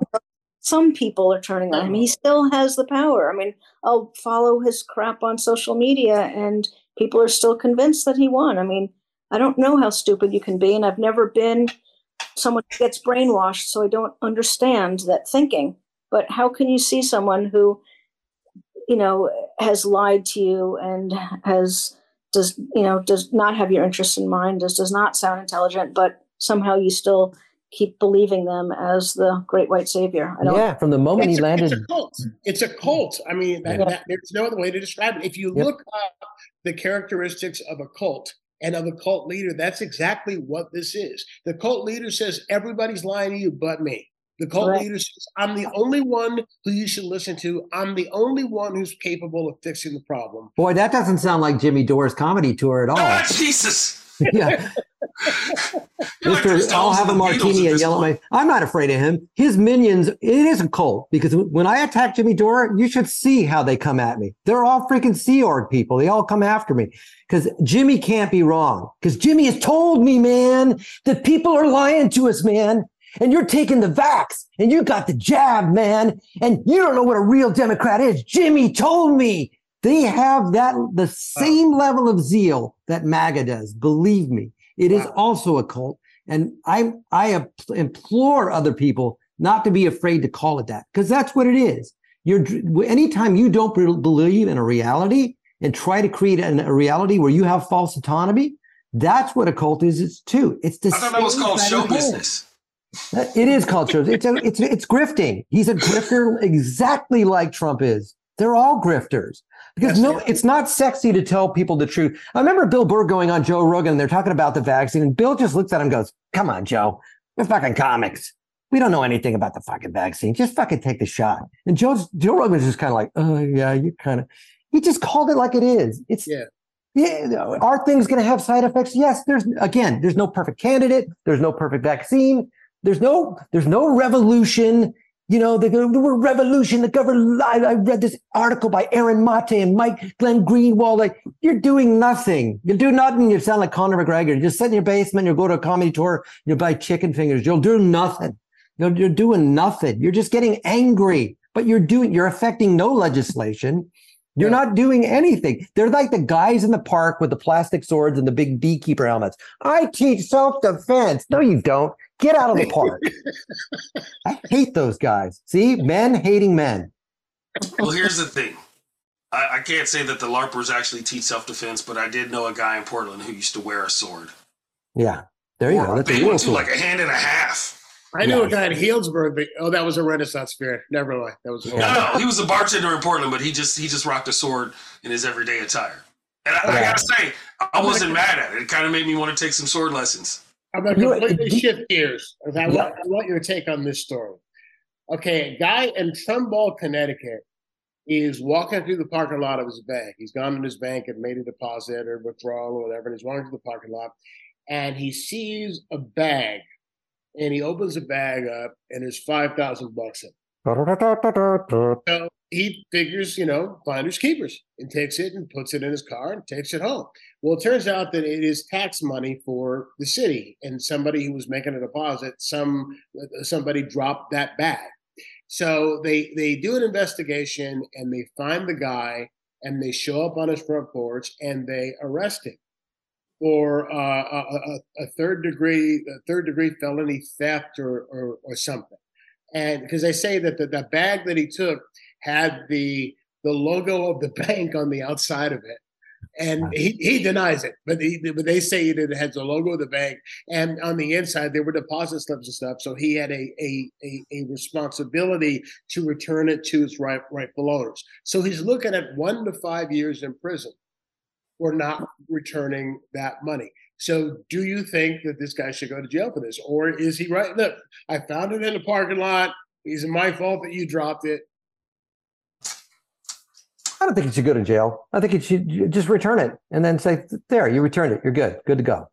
some people are turning on him? He still has the power. I mean, I'll follow his crap on social media, and people are still convinced that he won. I mean, I don't know how stupid you can be, and I've never been someone who gets brainwashed, so I don't understand that thinking. But how can you see someone who, you know, has lied to you and has does you know does not have your interests in mind, does does not sound intelligent, but somehow you still keep believing them as the great white savior? I don't. Yeah, from the moment it's, he a, landed, it's a cult. It's a cult. I mean, that, Yeah. that, there's no other way to describe it. If you Yep. look up the characteristics of a cult and of a cult leader, that's exactly what this is. The cult leader says, everybody's lying to you but me. The cult Right. leader says, I'm the only one who you should listen to. I'm the only one who's capable of fixing the problem. boy, that doesn't sound like Jimmy Dore's comedy tour at all. ah, Jesus. yeah, You're like I'll have a and the Beatles martini and yell at my. I'm not afraid of him. His minions. It is a cult because when I attack Jimmy Dore, you should see how they come at me. They're all freaking Sea Org people. They all come after me because Jimmy can't be wrong. Because Jimmy has told me, man, that people are lying to us, man. And you're taking the vax and you got the jab, man. And you don't know what a real Democrat is. Jimmy told me. They have that the same level of zeal that MAGA does. Believe me, it is Wow. also a cult. And I I implore other people not to be afraid to call it that because that's what it is. You're anytime you don't believe in a reality and try to create an, a reality where you have false autonomy, that's what a cult is. It's too. It's the I thought that was called show business. It is show. It's a, it's it's grifting. He's a grifter exactly like Trump is. They're all grifters because Yes, no, it's not sexy to tell people the truth. I remember Bill Burr going on Joe Rogan. And they're talking about the vaccine, and Bill just looks at him, and goes, "Come on, Joe, we're fucking comics. We don't know anything about the fucking vaccine. Just fucking take the shot." And Joe's Joe Rogan was just kind of like, "Oh yeah, you kind of." He just called it like it is. It's Yeah. yeah, are things going to have side effects? Yes. There's again, there's no perfect candidate. There's no perfect vaccine. There's no, there's no revolution. You know, the, the word revolution. The government. I, I read this article by Aaron Mate and Mike Glenn Greenwald. Like you're doing nothing. You do nothing. You sound like Conor McGregor. You just sit in your basement. You'll go to a comedy tour. You'll buy chicken fingers. You'll do nothing. You're, you're doing nothing. You're just getting angry. But you're doing. You're affecting no legislation. You're Yeah. not doing anything. They're like the guys in the park with the plastic swords and the big beekeeper helmets. I teach self defense. No, you don't. Get out of the park. I hate those guys. See, men hating men. Well, here's the thing. I, I can't say that the LARPers actually teach self defense, but I did know a guy in Portland who used to wear a sword. Yeah, there you Or go. That's a big real one too, sword. like a hand and a half. I knew Yeah. a guy in Healdsburg. But, oh, that was a Renaissance fair. Never mind. That was No, no, he was a bartender in Portland, but he just he just rocked a sword in his everyday attire. And I, I gotta say, I wasn't mad at it. It kind of made me want to take some sword lessons. I'm going to completely shift gears. I want, Yeah. I want your take on this story. Okay, a guy in Trumbull, Connecticut is walking through the parking lot of his bank. He's gone to his bank and made a deposit or withdrawal or whatever, and he's walking through the parking lot and he sees a bag and he opens the bag up and there's 5,000 bucks in it. So he figures, you know, finders keepers and takes it and puts it in his car and takes it home. Well, it turns out that it is tax money for the city, and somebody who was making a deposit, some somebody dropped that bag. So they they do an investigation and they find the guy and they show up on his front porch and they arrest him for uh, a, a, a third degree a third degree felony theft or or, or something. And because they say that the, the bag that he took had the the logo of the bank on the outside of it. And he, he denies it, but, he, but they say that it has the logo of the bank, and on the inside there were deposit slips and stuff. So he had a a, a, a responsibility to return it to its right, rightful owners. So he's looking at one to five years in prison for not returning that money. So do you think that this guy should go to jail for this, or is he right? Look, I found it in the parking lot. Is it my fault that you dropped it? I don't think you should go to jail. I think you should just return it and then say, "There, you returned it. You're good. Good to go."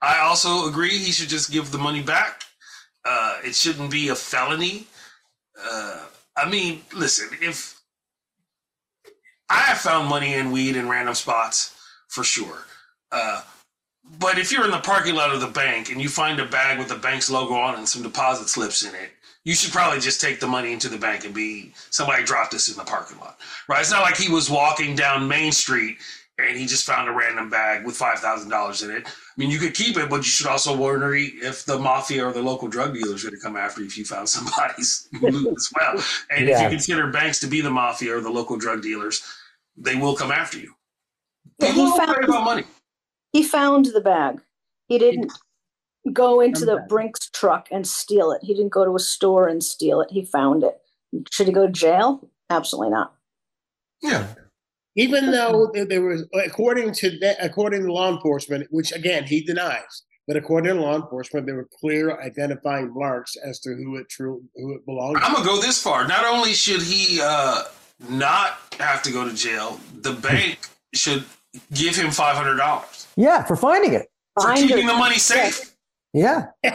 I also agree he should just give the money back. Uh, it shouldn't be a felony. Uh, I mean, listen, if I have found money in weed in random spots for sure. Uh, but if you're in the parking lot of the bank and you find a bag with the bank's logo on and some deposit slips in it, you should probably just take the money into the bank and be somebody dropped this in the parking lot, right? It's not like he was walking down Main Street and he just found a random bag with five thousand dollars in it. I mean, you could keep it, but you should also worry if the mafia or the local drug dealers is going to come after you if you found somebody's loot as well. And if you consider banks to be the mafia or the local drug dealers, they will come after you. Yeah, People he don't found- worry about money. He found the bag. He didn't go into the Okay. Brinks truck and steal it. He didn't go to a store and steal it. He found it. Should he go to jail? Absolutely not. Yeah. Even though there there was according to the, according to law enforcement which again he denies but according to law enforcement there were clear identifying marks as to who it true who it belonged I'm gonna go this far. Not only should he uh, not have to go to jail, the bank should give him five hundred dollars Yeah, for finding it. for Find keeping it. the money safe. Yeah,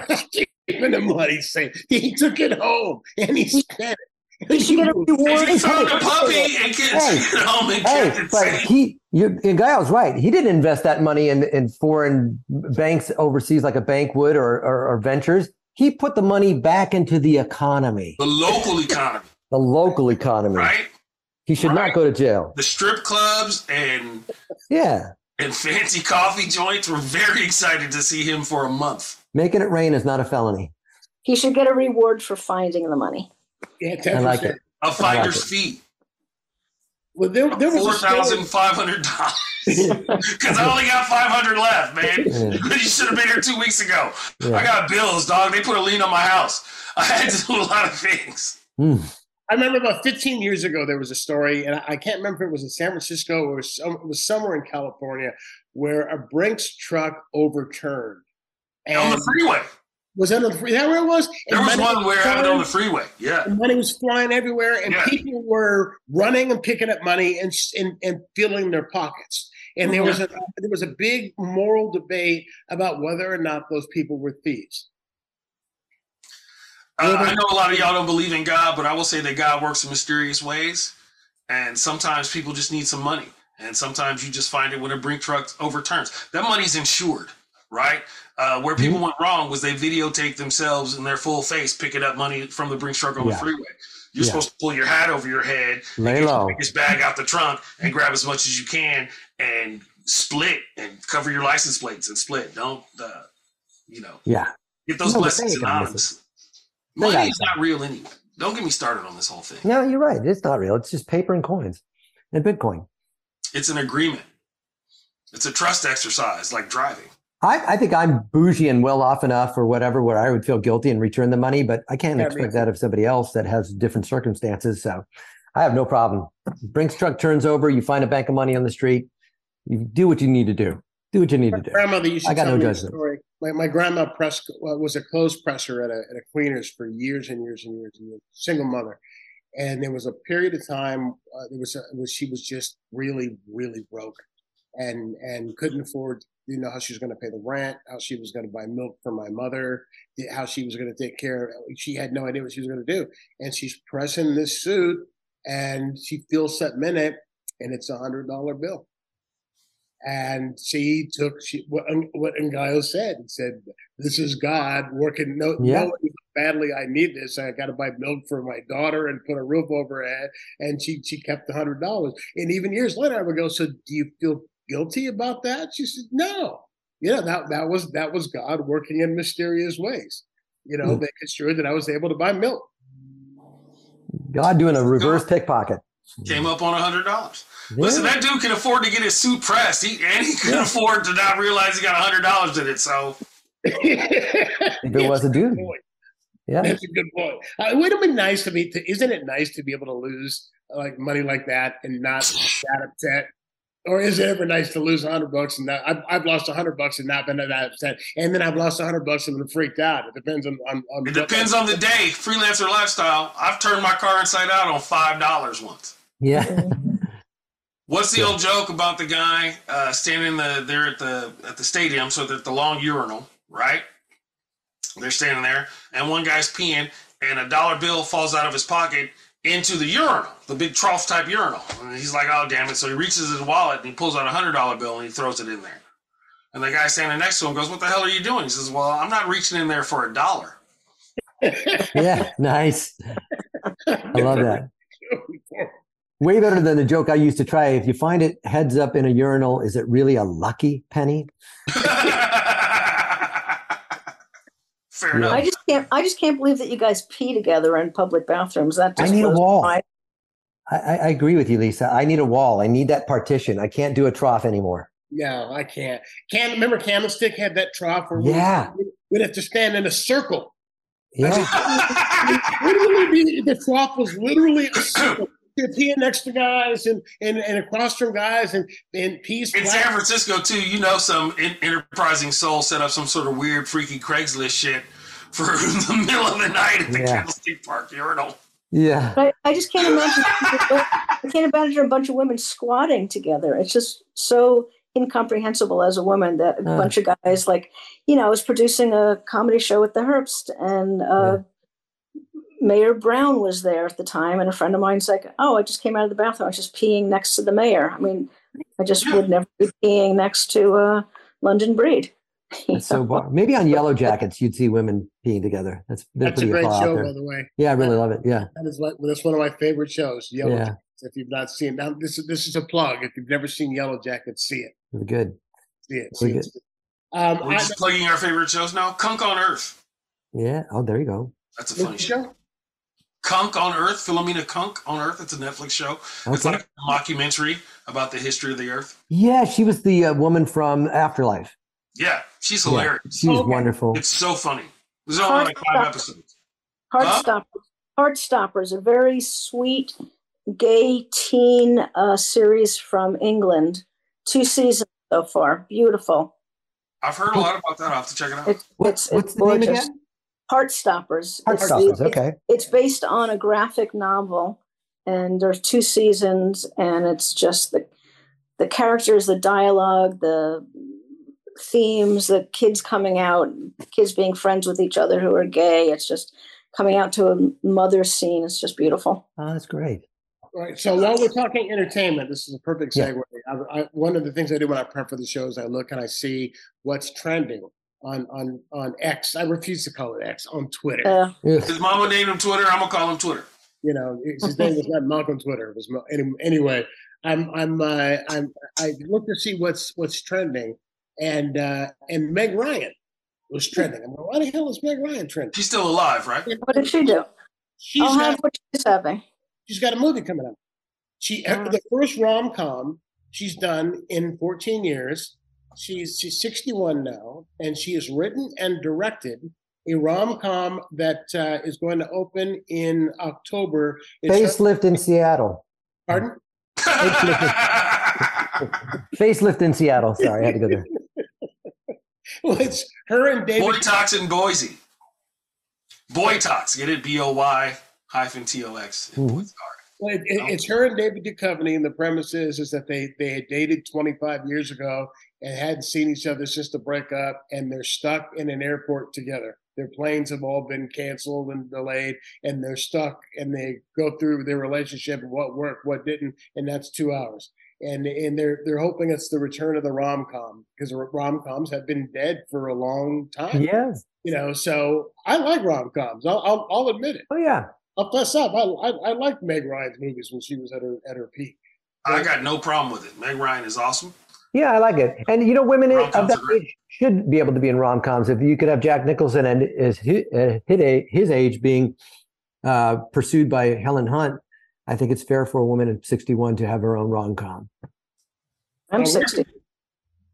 keeping the money safe. he took it home and he spent it He should get a reward. If he found a hey, puppy and gets hey, it home and hey, kept it but he, you, and Gail's right. He didn't invest that money in, in foreign banks overseas like a bank would or, or, or ventures. He put the money back into the economy, the local economy, the local economy. right? He should Right. not go to jail. The strip clubs and Yeah, and fancy coffee joints were very excited to see him for a month. making it rain is not a felony. He should get a reward for finding the money. Yeah 10%. I like it. A finder's it. fee, well there, there was four a story- thousand five hundred dollars. Because I only got five hundred left, man. Yeah. you should have been here two weeks ago. I got bills, dog. They put a lien on my house. I had to do a lot of things. Mm. I remember about 15 years ago there was a story, and I I can't remember if it was in San Francisco or some, it was somewhere in California, where a Brinks truck overturned. and, on the freeway. Was that on the free? Is that where it was? There was one where I flying- on the freeway. Yeah. and money was flying everywhere, and Yeah. people were running and picking up money and and, and filling their pockets. And there was a there was a big moral debate about whether or not those people were thieves. Uh, I know a lot of y'all don't believe in God, but I will say that God works in mysterious ways. And sometimes people just need some money. And sometimes you just find it when a brink truck overturns. That money's insured, right? Uh, where people went wrong was they videotaped themselves in their full face picking up money from the brink truck on Yeah. the freeway. You're Yeah. supposed to pull your hat over your head, Lay low. biggest bag out the trunk, and grab as much as you can, and split and cover your license plates and split. Don't, uh, you know, Yeah. get those No, blessings they ain't gonna miss anonymous. Money is not real anyway. Don't get me started on this whole thing. No, you're right. It's not real. It's just paper and coins and Bitcoin. It's an agreement. It's a trust exercise, like driving. I, I think I'm bougie and well off enough or whatever where I would feel guilty and return the money, but I can't expect that of somebody else that has different circumstances. So I have no problem. Brinks truck turns over, you find a bank of money on the street, you do what you need to do. Do what you need My to do. grandmother used to I got tell no me judgment. story. My, my grandma press well, was a clothes presser at a, at a cleaners for years and years and years and years. Single mother, and there was a period of time. Uh, there was, a, was she was just really really broke, and and couldn't afford. You know how she was going to pay the rent, how she was going to buy milk for my mother, how she was going to take care of. She had no idea what she was going to do, and she's pressing this suit, and she feels that minute, and it's a hundred dollar bill. And she took she what what Ngaio said. and said, "This is God working. No, Yeah. how badly I need this. I got to buy milk for my daughter and put a roof over her head." And she she kept the hundred dollars. And even years later, I would go, "So do you feel guilty about that?" She said, "No. Yeah, that that was that was God working in mysterious ways. You know, Mm. making sure that I was able to buy milk." God doing a reverse pickpocket. Came up on a hundred dollars. Yeah. Listen, that dude can afford to get his suit pressed, he, and he can Yeah. afford to not realize he got a hundred dollars in it. So if it was a dude. Yeah. That's a good point. Uh, it would have been nice to be. To, isn't it nice to be able to lose like money like that and not that upset? Or is it ever nice to lose a hundred bucks and not? I've, I've lost a hundred bucks and not been that upset, and then I've lost a hundred bucks and been freaked out. It depends on on. on it depends on the day. Freelancer lifestyle. I've turned my car inside out on five dollars once. Yeah. What's the Yeah. old joke about the guy uh, standing the there at the at the stadium? So that the long urinal, right? They're standing there, and one guy's peeing, and a dollar bill falls out of his pocket into the urinal, the big trough type urinal. And he's like, "Oh damn it!" So he reaches his wallet and he pulls out a hundred dollar bill and he throws it in there. And the guy standing next to him goes, "What the hell are you doing?" He says, "Well, I'm not reaching in there for a dollar." Yeah. Nice. I love that. Way better than the joke I used to try. If you find it heads up in a urinal, is it really a lucky penny? Fair enough. I just can't. I just can't believe that you guys pee together in public bathrooms. That I need a blows my wall. I, I I agree with you, Lisa. I need a wall. I need that partition. I can't do a trough anymore. No, I can't. Can remember Candlestick had that trough where we- Yeah. we'd have to stand in a circle. Yeah. literally be, the trough was literally a circle. You're peeing next to guys and, and, and across from guys and, and peace. In San Francisco too, you know, some in- enterprising soul set up some sort of weird, freaky Craigslist shit for the middle of the night at the Yeah. Candlestick Park urinal. Yeah. I, I just can't imagine. I can't imagine a bunch of women squatting together. It's just so incomprehensible as a woman that a Uh. bunch of guys like, you know, I was producing a comedy show with the Herbst, and uh, Mayor Brown was there at the time, and a friend of mine's like, "Oh, I just came out of the bathroom. I was just peeing next to the mayor. I mean, I just would never be peeing next to uh, London Breed." It's so bar- maybe on Yellow Jackets you'd see women peeing together. That's That's a pretty great show, by the way. Yeah, I really love it. Yeah. That is like that's one of my favorite shows. Yellow Yeah. Jackets. If you've not seen now, this is this is a plug. If you've never seen Yellow Jackets, see it. Really good. See it. Really See it. good. it. Um, We're I, just plugging our favorite shows now. Cunk on Earth. Yeah. Oh, there you go. That's a funny show. show? Cunk on Earth, Philomena Cunk on Earth. It's a Netflix show. It's like a mockumentary about the history of the Earth. Yeah, she was the uh, woman from Afterlife. Yeah, she's hilarious. she was Okay. wonderful. It's so funny. There's only like five episodes. Heartstoppers. Heartstoppers, a very sweet gay teen uh, series from England. Two seasons so far. Beautiful. I've heard a lot about that. I'll have to check it out. It's What- it's, what's it's the name gorgeous. again? Heartstoppers. It's the- Heartstoppers. it's- Okay. It's based on a graphic novel, and there's two seasons, and it's just the the characters, the dialogue, the themes, the kids coming out, kids being friends with each other who are gay. It's just coming out to a mother scene. It's just beautiful. Oh, that's great. Right. So while we're talking entertainment, this is a perfect Yeah. segue. I, I, one of the things I do when I prep for the show is I look and I see what's trending on on on X. I refuse to call it X on Twitter. Uh, Ugh. His mama named him Twitter. I'm gonna call him Twitter. You know, his name was not Malcolm Twitter. It was anyway. I'm I'm uh, I'm I look to see what's what's trending, and uh, and Meg Ryan was trending. I'm like, why the hell is Meg Ryan trending? She's still alive, right? What did she do? She's I'll got what she's having. she's got a movie coming out. She uh, Ah. the first rom com she's done in 14 years. She's she's 61 now, and she has written and directed a rom com that uh, is going to open in October. It's her- Facelift in Seattle. pardon? Facelift in Seattle. Sorry, I had to go there. Well, it's her and David. Boy Talks in Boise. Boy Talks. Get it? B O Y hyphen T O X. Mhm. Well, it, it- it's her and David Duchovny, and the premise is, is that they they had dated 25 years ago and hadn't seen each other since the breakup, and they're stuck in an airport together. Their planes have all been canceled and delayed, and they're stuck, and they go through their relationship what worked, what didn't, and that's two hours. And and they're they're hoping it's the return of the rom com because rom coms have been dead for a long time. Yes. You know, so I like rom coms. I'll, I'll I'll admit it. Oh yeah. I'll fess up. I, I I liked Meg Ryan's movies when she was at her at her peak. I got no problem with it. Meg Ryan is awesome. Yeah, I like it. And you know, women of Rom-coms that age should be able to be in rom coms. If you could have Jack Nicholson and his his, his, his age being uh, pursued by Helen Hunt, I think it's fair for a woman at 61 to have her own rom com. I'm 60,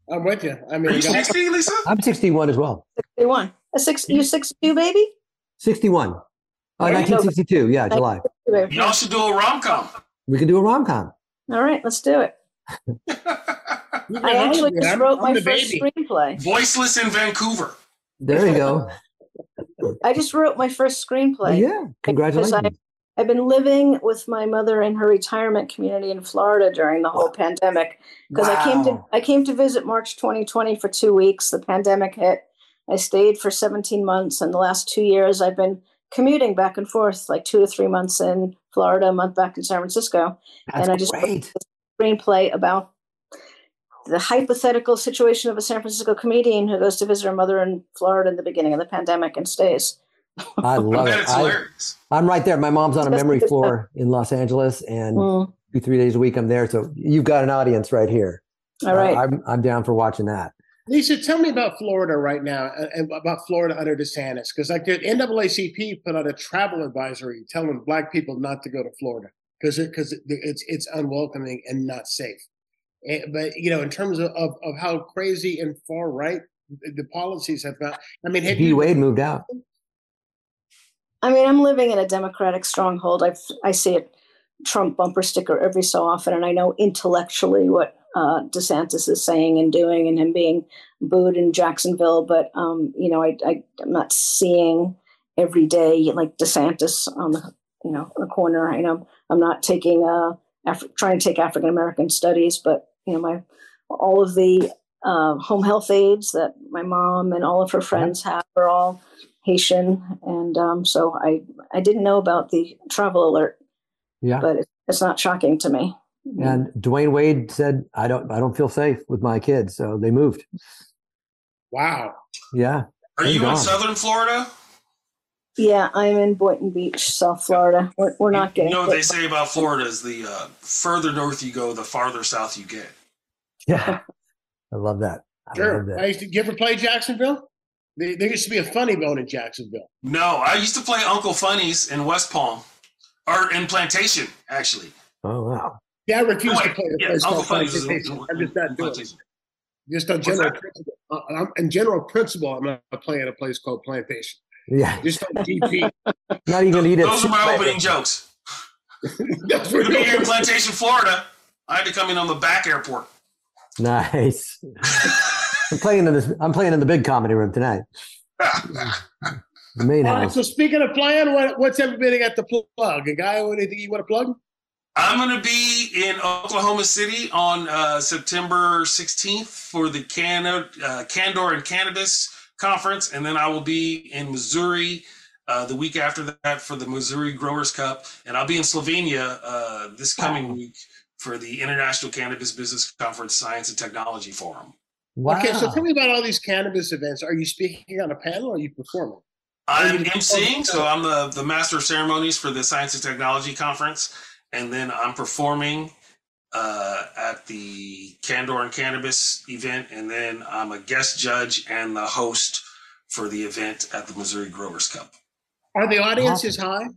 I'm with you. I Are mean, you 60, Lisa? I'm 61 as well. 61. A six, you 62, baby? 61. Uh, There you go. 1962. Yeah, July. Baby. Y'all should do a rom com. We can do a rom com. All right, let's do it. I actually just I'm, wrote I'm my first baby. screenplay. Voiceless in Vancouver. There you go. I just wrote my first Oh, screenplay. yeah. Congratulations. I've been living with my mother in her retirement community in Florida during the whole pandemic because I came to I came to visit March 2020 for two weeks. The pandemic hit. I stayed for 17 months, and the last two years I've been commuting back and forth, like two to three months in Florida, a month back in San Francisco. That's and I just- great. Wrote a screenplay about the hypothetical situation of a San Francisco comedian who goes to visit her mother in Florida in the beginning of the pandemic and stays. I I love bet it. I, I'm right there. My mom's on a memory floor in Los Angeles, and Mm, two, three days a week I'm there. So you've got an audience right here. all right. Uh, I'm, I'm down for watching that. Lisa, tell me about Florida right now uh, and about Florida under DeSantis because like the NAACP put out a travel advisory telling Black people not to go to Florida because because it, it's it's unwelcoming and not safe. Eh, but you know, in terms of, of, of how crazy and far right the the policies have got, I mean, have D you Wade moved out. I mean, I'm living in a Democratic stronghold. I I see a Trump bumper sticker every so often, and I know intellectually what uh, DeSantis is saying and doing, and him being booed in Jacksonville. But um, you know, I, I I'm not seeing every day like DeSantis on the you know the corner. You know, I'm not taking uh Af- trying to take African American studies, but you know, my all of the uh, home health aides that my mom and all of her friends have are all Haitian, and um, so I I didn't know about the travel alert, Yeah. but it, it's not shocking to me. And Dwyane Wade said, I don't I don't feel safe with my kids. So they moved. wow? Yeah. Are you gone. in Southern Florida? Yeah, I'm in Boynton Beach, South Florida. We're, we're not getting. You know what they say about Florida is the uh, further north you go, the farther south you get. Yeah. I love that. I love Sure. that. I used to. You ever play Jacksonville? There, there used to be a funny bone in Jacksonville. No, I used to play Uncle Funny's in West Palm, or in Plantation, actually. Oh wow. Yeah, I refuse Oh, to play a yeah, place Uncle called Funny's is. I'm just not doing it. Just on general principle. Uh, I'm, in general principle, I'm not playing a place called Plantation. Yeah. Just on GP. Not even gonna eat it. Those are my opening jokes. That's To be here in Plantation, Florida, I had to come in on the back airport. Nice. I'm playing in this. I'm playing in the big comedy room tonight. The main All right, house. so speaking of playing, what, what's everybody got to plug? A guy, anything you want to plug? I'm going to be in Oklahoma City on uh, September 16th for the Canna, uh, Candor and Cannabis Conference, and then I will be in Missouri uh, the week after that for the Missouri Growers Cup, and I'll be in Slovenia uh, this coming Wow. week for the International Cannabis Business Conference Science and Technology Forum. Wow. Okay, so tell me about all these cannabis events. Are you speaking on a panel or are you performing? I'm emceeing, so I'm the, the master of ceremonies for the Science and Technology Conference, and then I'm performing uh, at the Candor and Cannabis event, and then I'm a guest judge and the host for the event at the Missouri Growers Cup. Are the audiences high?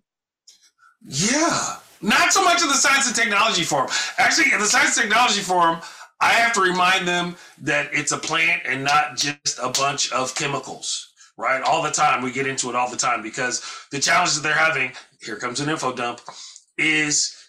Yeah, not so much in the Science and Technology Forum. Actually, in the Science and Technology Forum, I have to remind them that it's a plant and not just a bunch of chemicals right? All the time. We get into it all the time because the challenges that they're having, here comes an info dump, is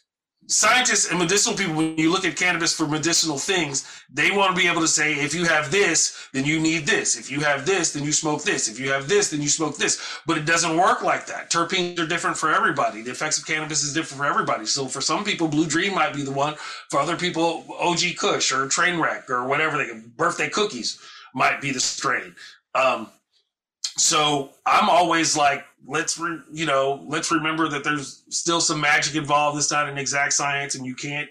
scientists and medicinal people, when you look at cannabis for medicinal things, they want to be able to say, if you have this, then you need this. If you have this, then you smoke this. If you have this, then you smoke this. But it doesn't work like that. Terpenes are different for everybody. The effects of cannabis is different for everybody. So for some people, Blue Dream might be the one. For other people, OG Kush or Trainwreck or whatever they birthday cookies might be the strain. Um, so I'm always like, let's re, you know, let's remember that there's still some magic involved. It's not an exact science, and you can't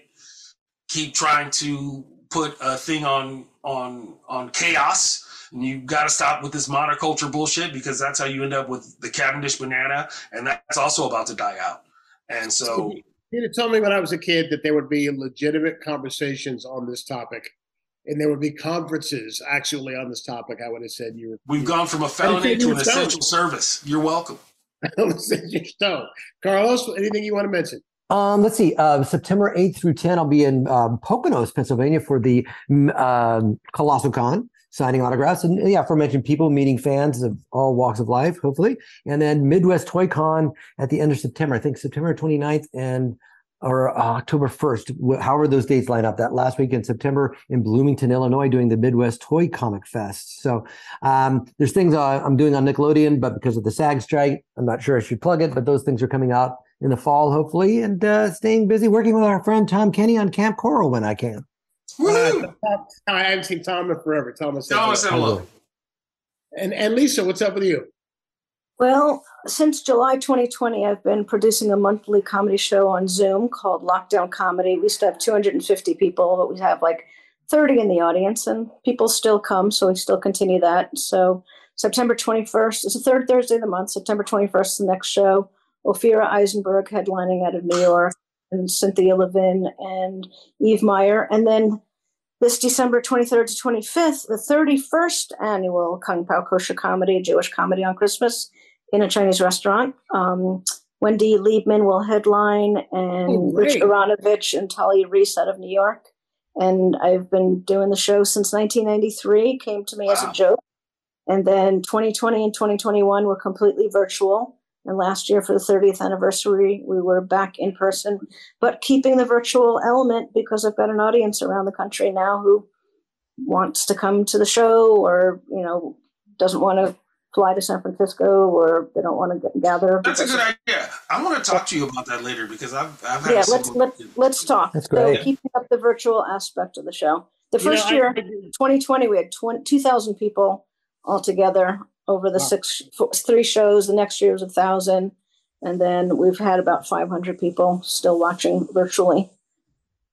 keep trying to put a thing on on on chaos. And you got to stop with this monoculture bullshit because that's how you end up with the Cavendish banana, and that's also about to die out. And so, you told me when I was a kid that there would be legitimate conversations on this topic and there would be conferences actually on this topic, I would have said you were. We've gone from a felony to an essential service. You're welcome. so, Carlos, anything you want to mention? Um, let's see. Uh, September 8th through 10, I'll be in um, Poconos, Pennsylvania for the um, Colossal Con, signing autographs. And yeah, for mentioned people, meeting fans of all walks of life, hopefully. And then Midwest Toy Con at the end of September, I think September 29th and or uh, October 1st, however those dates line up, that last week in September in Bloomington, Illinois, doing the Midwest Toy Comic Fest. So um, there's things uh, I'm doing on Nickelodeon, but because of the SAG strike, I'm not sure I should plug it, but those things are coming out in the fall, hopefully, and uh, staying busy working with our friend Tom Kenny on Kamp Koral when I can. Uh, I haven't seen Tom in forever. Thomas, Thomas, hello. And, and Lisa, what's up with you? Well, since July 2020, I've been producing a monthly comedy show on Zoom called Lockdown Comedy. We to have 250 people, but we have like 30 in the audience, and people still come, so we still continue that. So September 21st is the third Thursday of the month. September 21st is the next show. Ophira Eisenberg headlining out of New York, and Cynthia Levin and Eve Meyer. And then this December 23rd to 25th, the 31st annual Kung Pao Kosher Comedy, Jewish comedy on Christmas in a Chinese restaurant. Um, Wendy Liebman will headline, and oh, Rich Aronovich and Talia Reese out of New York. And I've been doing the show since 1993. Came to me wow. as a joke, and then 2020 and 2021 were completely virtual. And last year, for the 30th anniversary, we were back in person, but keeping the virtual element because I've got an audience around the country now who wants to come to the show or you know doesn't want to fly to San Francisco or they don't want to gather. That's a good idea. I want to talk to you about that later because I've, I've had yeah. Let's let's let's talk. That's great. So keeping up the virtual aspect of the show. The first you know, year, I, 2020, we had 2,000 people altogether over the wow. six three shows. The next year was a thousand, and then we've had about 500 people still watching virtually.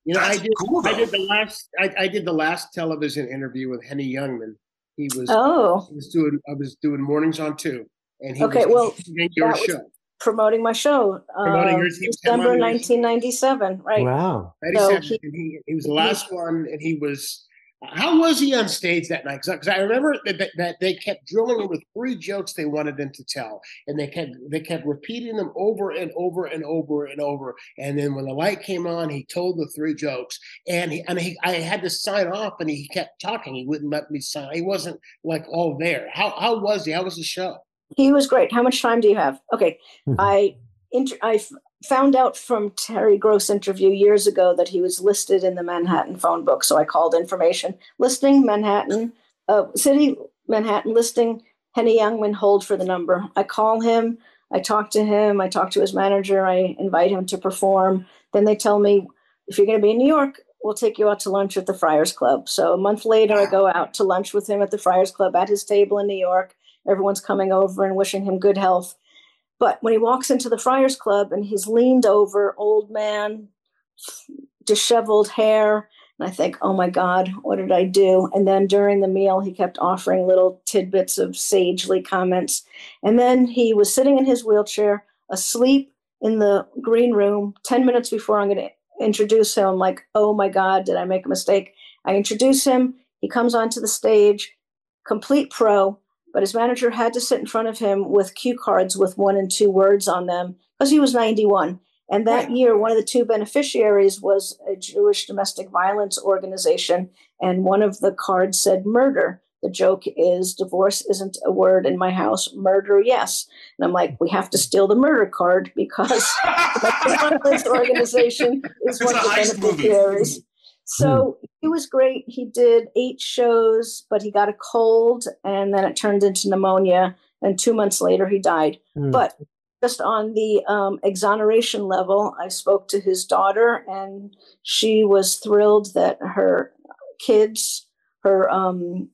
You know, That's I did. Cool, I did the last. I, I did the last television interview with Henny Youngman he was oh he was doing I was doing mornings on two, and he okay. Was well, your show. promoting my show. Promoting uh, yours, December 1997, right? Wow. So he, he, he was the last one, and he was how was he on stage that night? Because I remember that, that, that, they kept drilling him with three jokes they wanted him to tell, and they kept they kept repeating them over and over and over and over. And then when the light came on, he told the three jokes, and he and he I had to sign off, and he kept talking. He wouldn't let me sign. He wasn't like all there. How how was he? How was the show? He was great. How much time do you have? Okay. I inter- I found out from Terry Gross interview years ago that he was listed in the Manhattan phone book. So I called information listing Manhattan, uh, city Manhattan listing Henny Youngman hold for the number. I call him, I talk to him, I talk to his manager, I invite him to perform. Then they tell me if you're going to be in New York, we'll take you out to lunch at the Friars Club. So a month later, I go out to lunch with him at the Friars Club at his table in New York. Everyone's coming over and wishing him good health. But when he walks into the Friars Club and he's leaned over, old man, disheveled hair, And I think, oh my God, what did I do? And then during the meal, he kept offering little tidbits of sagely comments. And then he was sitting in his wheelchair, asleep in the green room 10 minutes before I'm going to introduce him. I'm like, oh my God, did I make a mistake? I introduce him. He comes onto the stage, complete pro, but his manager had to sit in front of him with cue cards with one and two words on them because he was 91. And that year, one of the two beneficiaries was a Jewish domestic violence organization. And one of the cards said murder. The joke is divorce isn't a word in my house, murder, yes. And I'm like, we have to steal the murder card because the violence organization is it's one of the beneficiaries. So hmm. he was great. He did eight shows, but he got a cold and then it turned into pneumonia. And two months later, he died. Hmm. But just on the um, exoneration level, I spoke to his daughter, and she was thrilled that her kids, her um,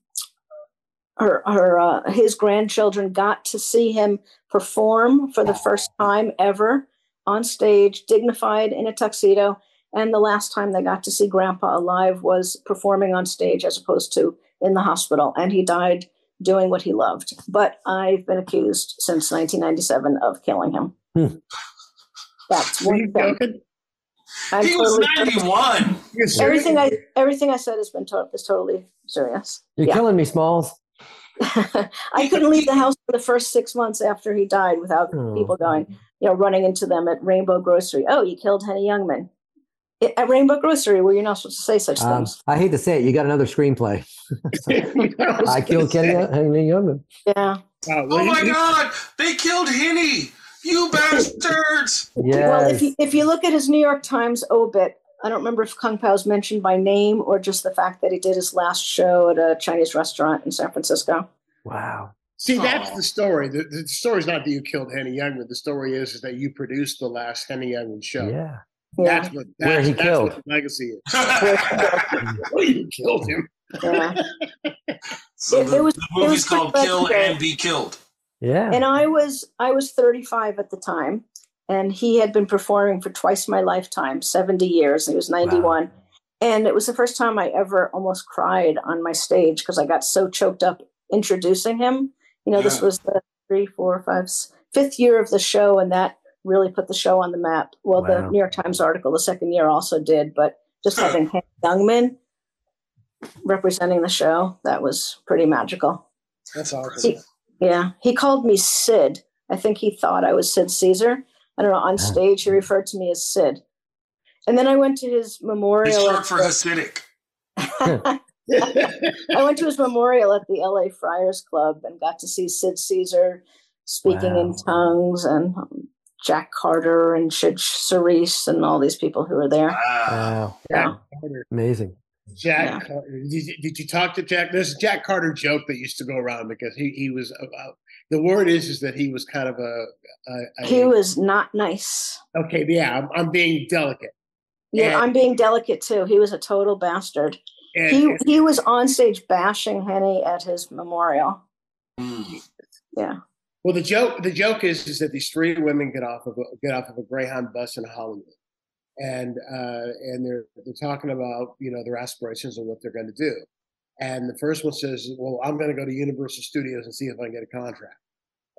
her her uh, his grandchildren got to see him perform for the first time ever on stage, dignified in a tuxedo. And the last time they got to see Grandpa alive was performing on stage as opposed to in the hospital. And he died doing what he loved. But I've been accused since 1997 of killing him. Hmm. That's one thing. I'm he totally was 91. Everything I everything I said has been to- is totally serious. You're yeah. killing me, Smalls. I couldn't leave the house for the first six months after he died without oh. people going, you know, running into them at Rainbow Grocery. Oh, you killed Henny Youngman at Rainbow Grocery, where you're not supposed to say such um, things. I hate to say it, you got another screenplay. I killed Kenny Henny Youngman. Yeah. oh my God! They killed Henny. You bastards! yes. Well, if you, if you look at his New York Times obit, I don't remember if Kung Pao is mentioned by name or just the fact that he did his last show at a Chinese restaurant in San Francisco. Wow. See, that's the story. The, the story is not that you killed Henny Youngman. The story is, is that you produced the last Henny Youngman show. Yeah. Yeah. That's what that's, where he that's killed. What legacy is. well, you killed him. Yeah. so it, the, it was, the movie's called Kill and Be Killed. Yeah. And I was I was 35 at the time, and he had been performing for twice my lifetime, 70 years. He was 91. Wow. And it was the first time I ever almost cried on my stage because I got so choked up introducing him. You know, yeah. this was the three, four, five, fifth year of the show, and that really put the show on the map. Well, wow. the New York Times article the second year also did, but just having Henny Youngman representing the show, that was pretty magical. That's awesome. He, yeah. He called me Sid. I think he thought I was Sid Caesar. I don't know. On stage, he referred to me as Sid. And then I went to his memorial. It's short for Hasidic. I went to his memorial at the LA Friars Club and got to see Sid Caesar speaking wow. in tongues and Jack Carter and Cyd Charisse and all these people who were there. Wow. Yeah. Amazing. Jack yeah. Carter. Did, did, you talk to Jack? There's a Jack Carter joke that used to go around because he, he was about, the word is is that he was kind of a, a, a he was not nice. Okay, yeah, I'm, I'm being delicate. Yeah, and, I'm being delicate too. He was a total bastard. And, he and, he was on stage bashing Henny at his memorial. Mm. Yeah. Well, the joke the joke is is that these three women get off of a, get off of a Greyhound bus in Hollywood, and uh, and they're they're talking about you know their aspirations and what they're going to do. And the first one says, "Well, I'm going to go to Universal Studios and see if I can get a contract."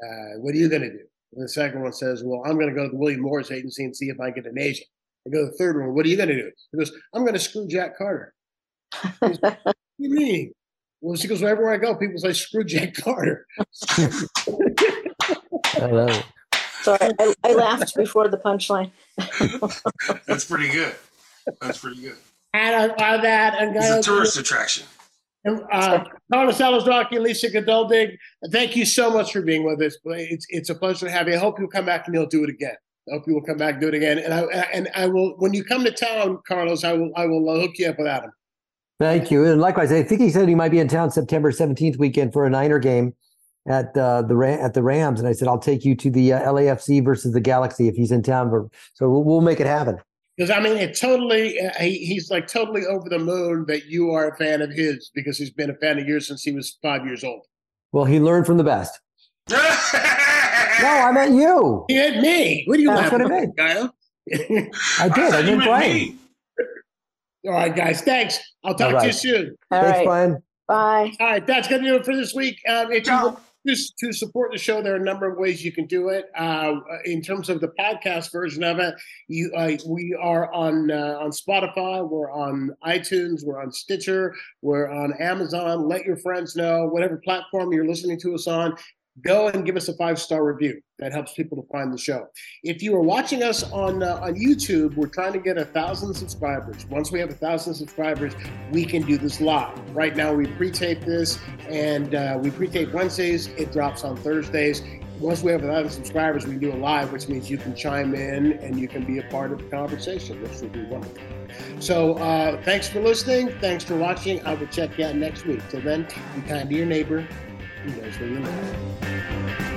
Uh, what are you going to do? And the second one says, "Well, I'm going to go to the William Morris Agency and see if I can get an agent." I go to the third one. What are you going to do? He goes, "I'm going to screw Jack Carter." Goes, what do you mean? Well, she goes, well, everywhere I go, people say, screw Jack Carter. I love it. Sorry, I, I laughed before the punchline. That's pretty good. That's pretty good. And on, that, and it's a tourist attraction. Uh, Carlos Alazraqui and Lisa Geduldig, thank you so much for being with us. It's it's a pleasure to have you. I hope you'll come back and you'll do it again. I hope you will come back and do it again. And I and I will when you come to town, Carlos, I will I will hook you up with Adam. Thank you. And likewise, I think he said he might be in town September 17th weekend for a Niner game at uh, the at the Rams, and I said I'll take you to the uh, LAFC versus the Galaxy if he's in town. For, so we'll, we'll make it happen. Because I mean, it totally uh, he, he's like totally over the moon that you are a fan of his because he's been a fan of yours since he was five years old. Well, he learned from the best. no, I meant you. He had me. What do you? That's what I meant. Kyle? I did. I didn't blame. All right, guys. Thanks. I'll talk All to you soon. All Thanks, right. Brian. Bye. All right, that's going to do it for this week. Um, if you To, to support the show, there are a number of ways you can do it. Uh, in terms of the podcast version of it, you uh, we are on uh, on Spotify, we're on iTunes, we're on Stitcher, we're on Amazon. Let your friends know whatever platform you're listening to us on. Go and give us a five star review. That helps people to find the show. If you are watching us on uh, on YouTube, we're trying to get a thousand subscribers. Once we have a thousand subscribers, we can do this live. Right now, we pre-tape this, and uh, we pre-tape Wednesdays. It drops on Thursdays. Once we have a thousand subscribers, we can do it live, which means you can chime in and you can be a part of the conversation, which would be wonderful. So, uh, thanks for listening. Thanks for watching. I will check you out next week. Till then, be kind to your neighbor. He knows where you live.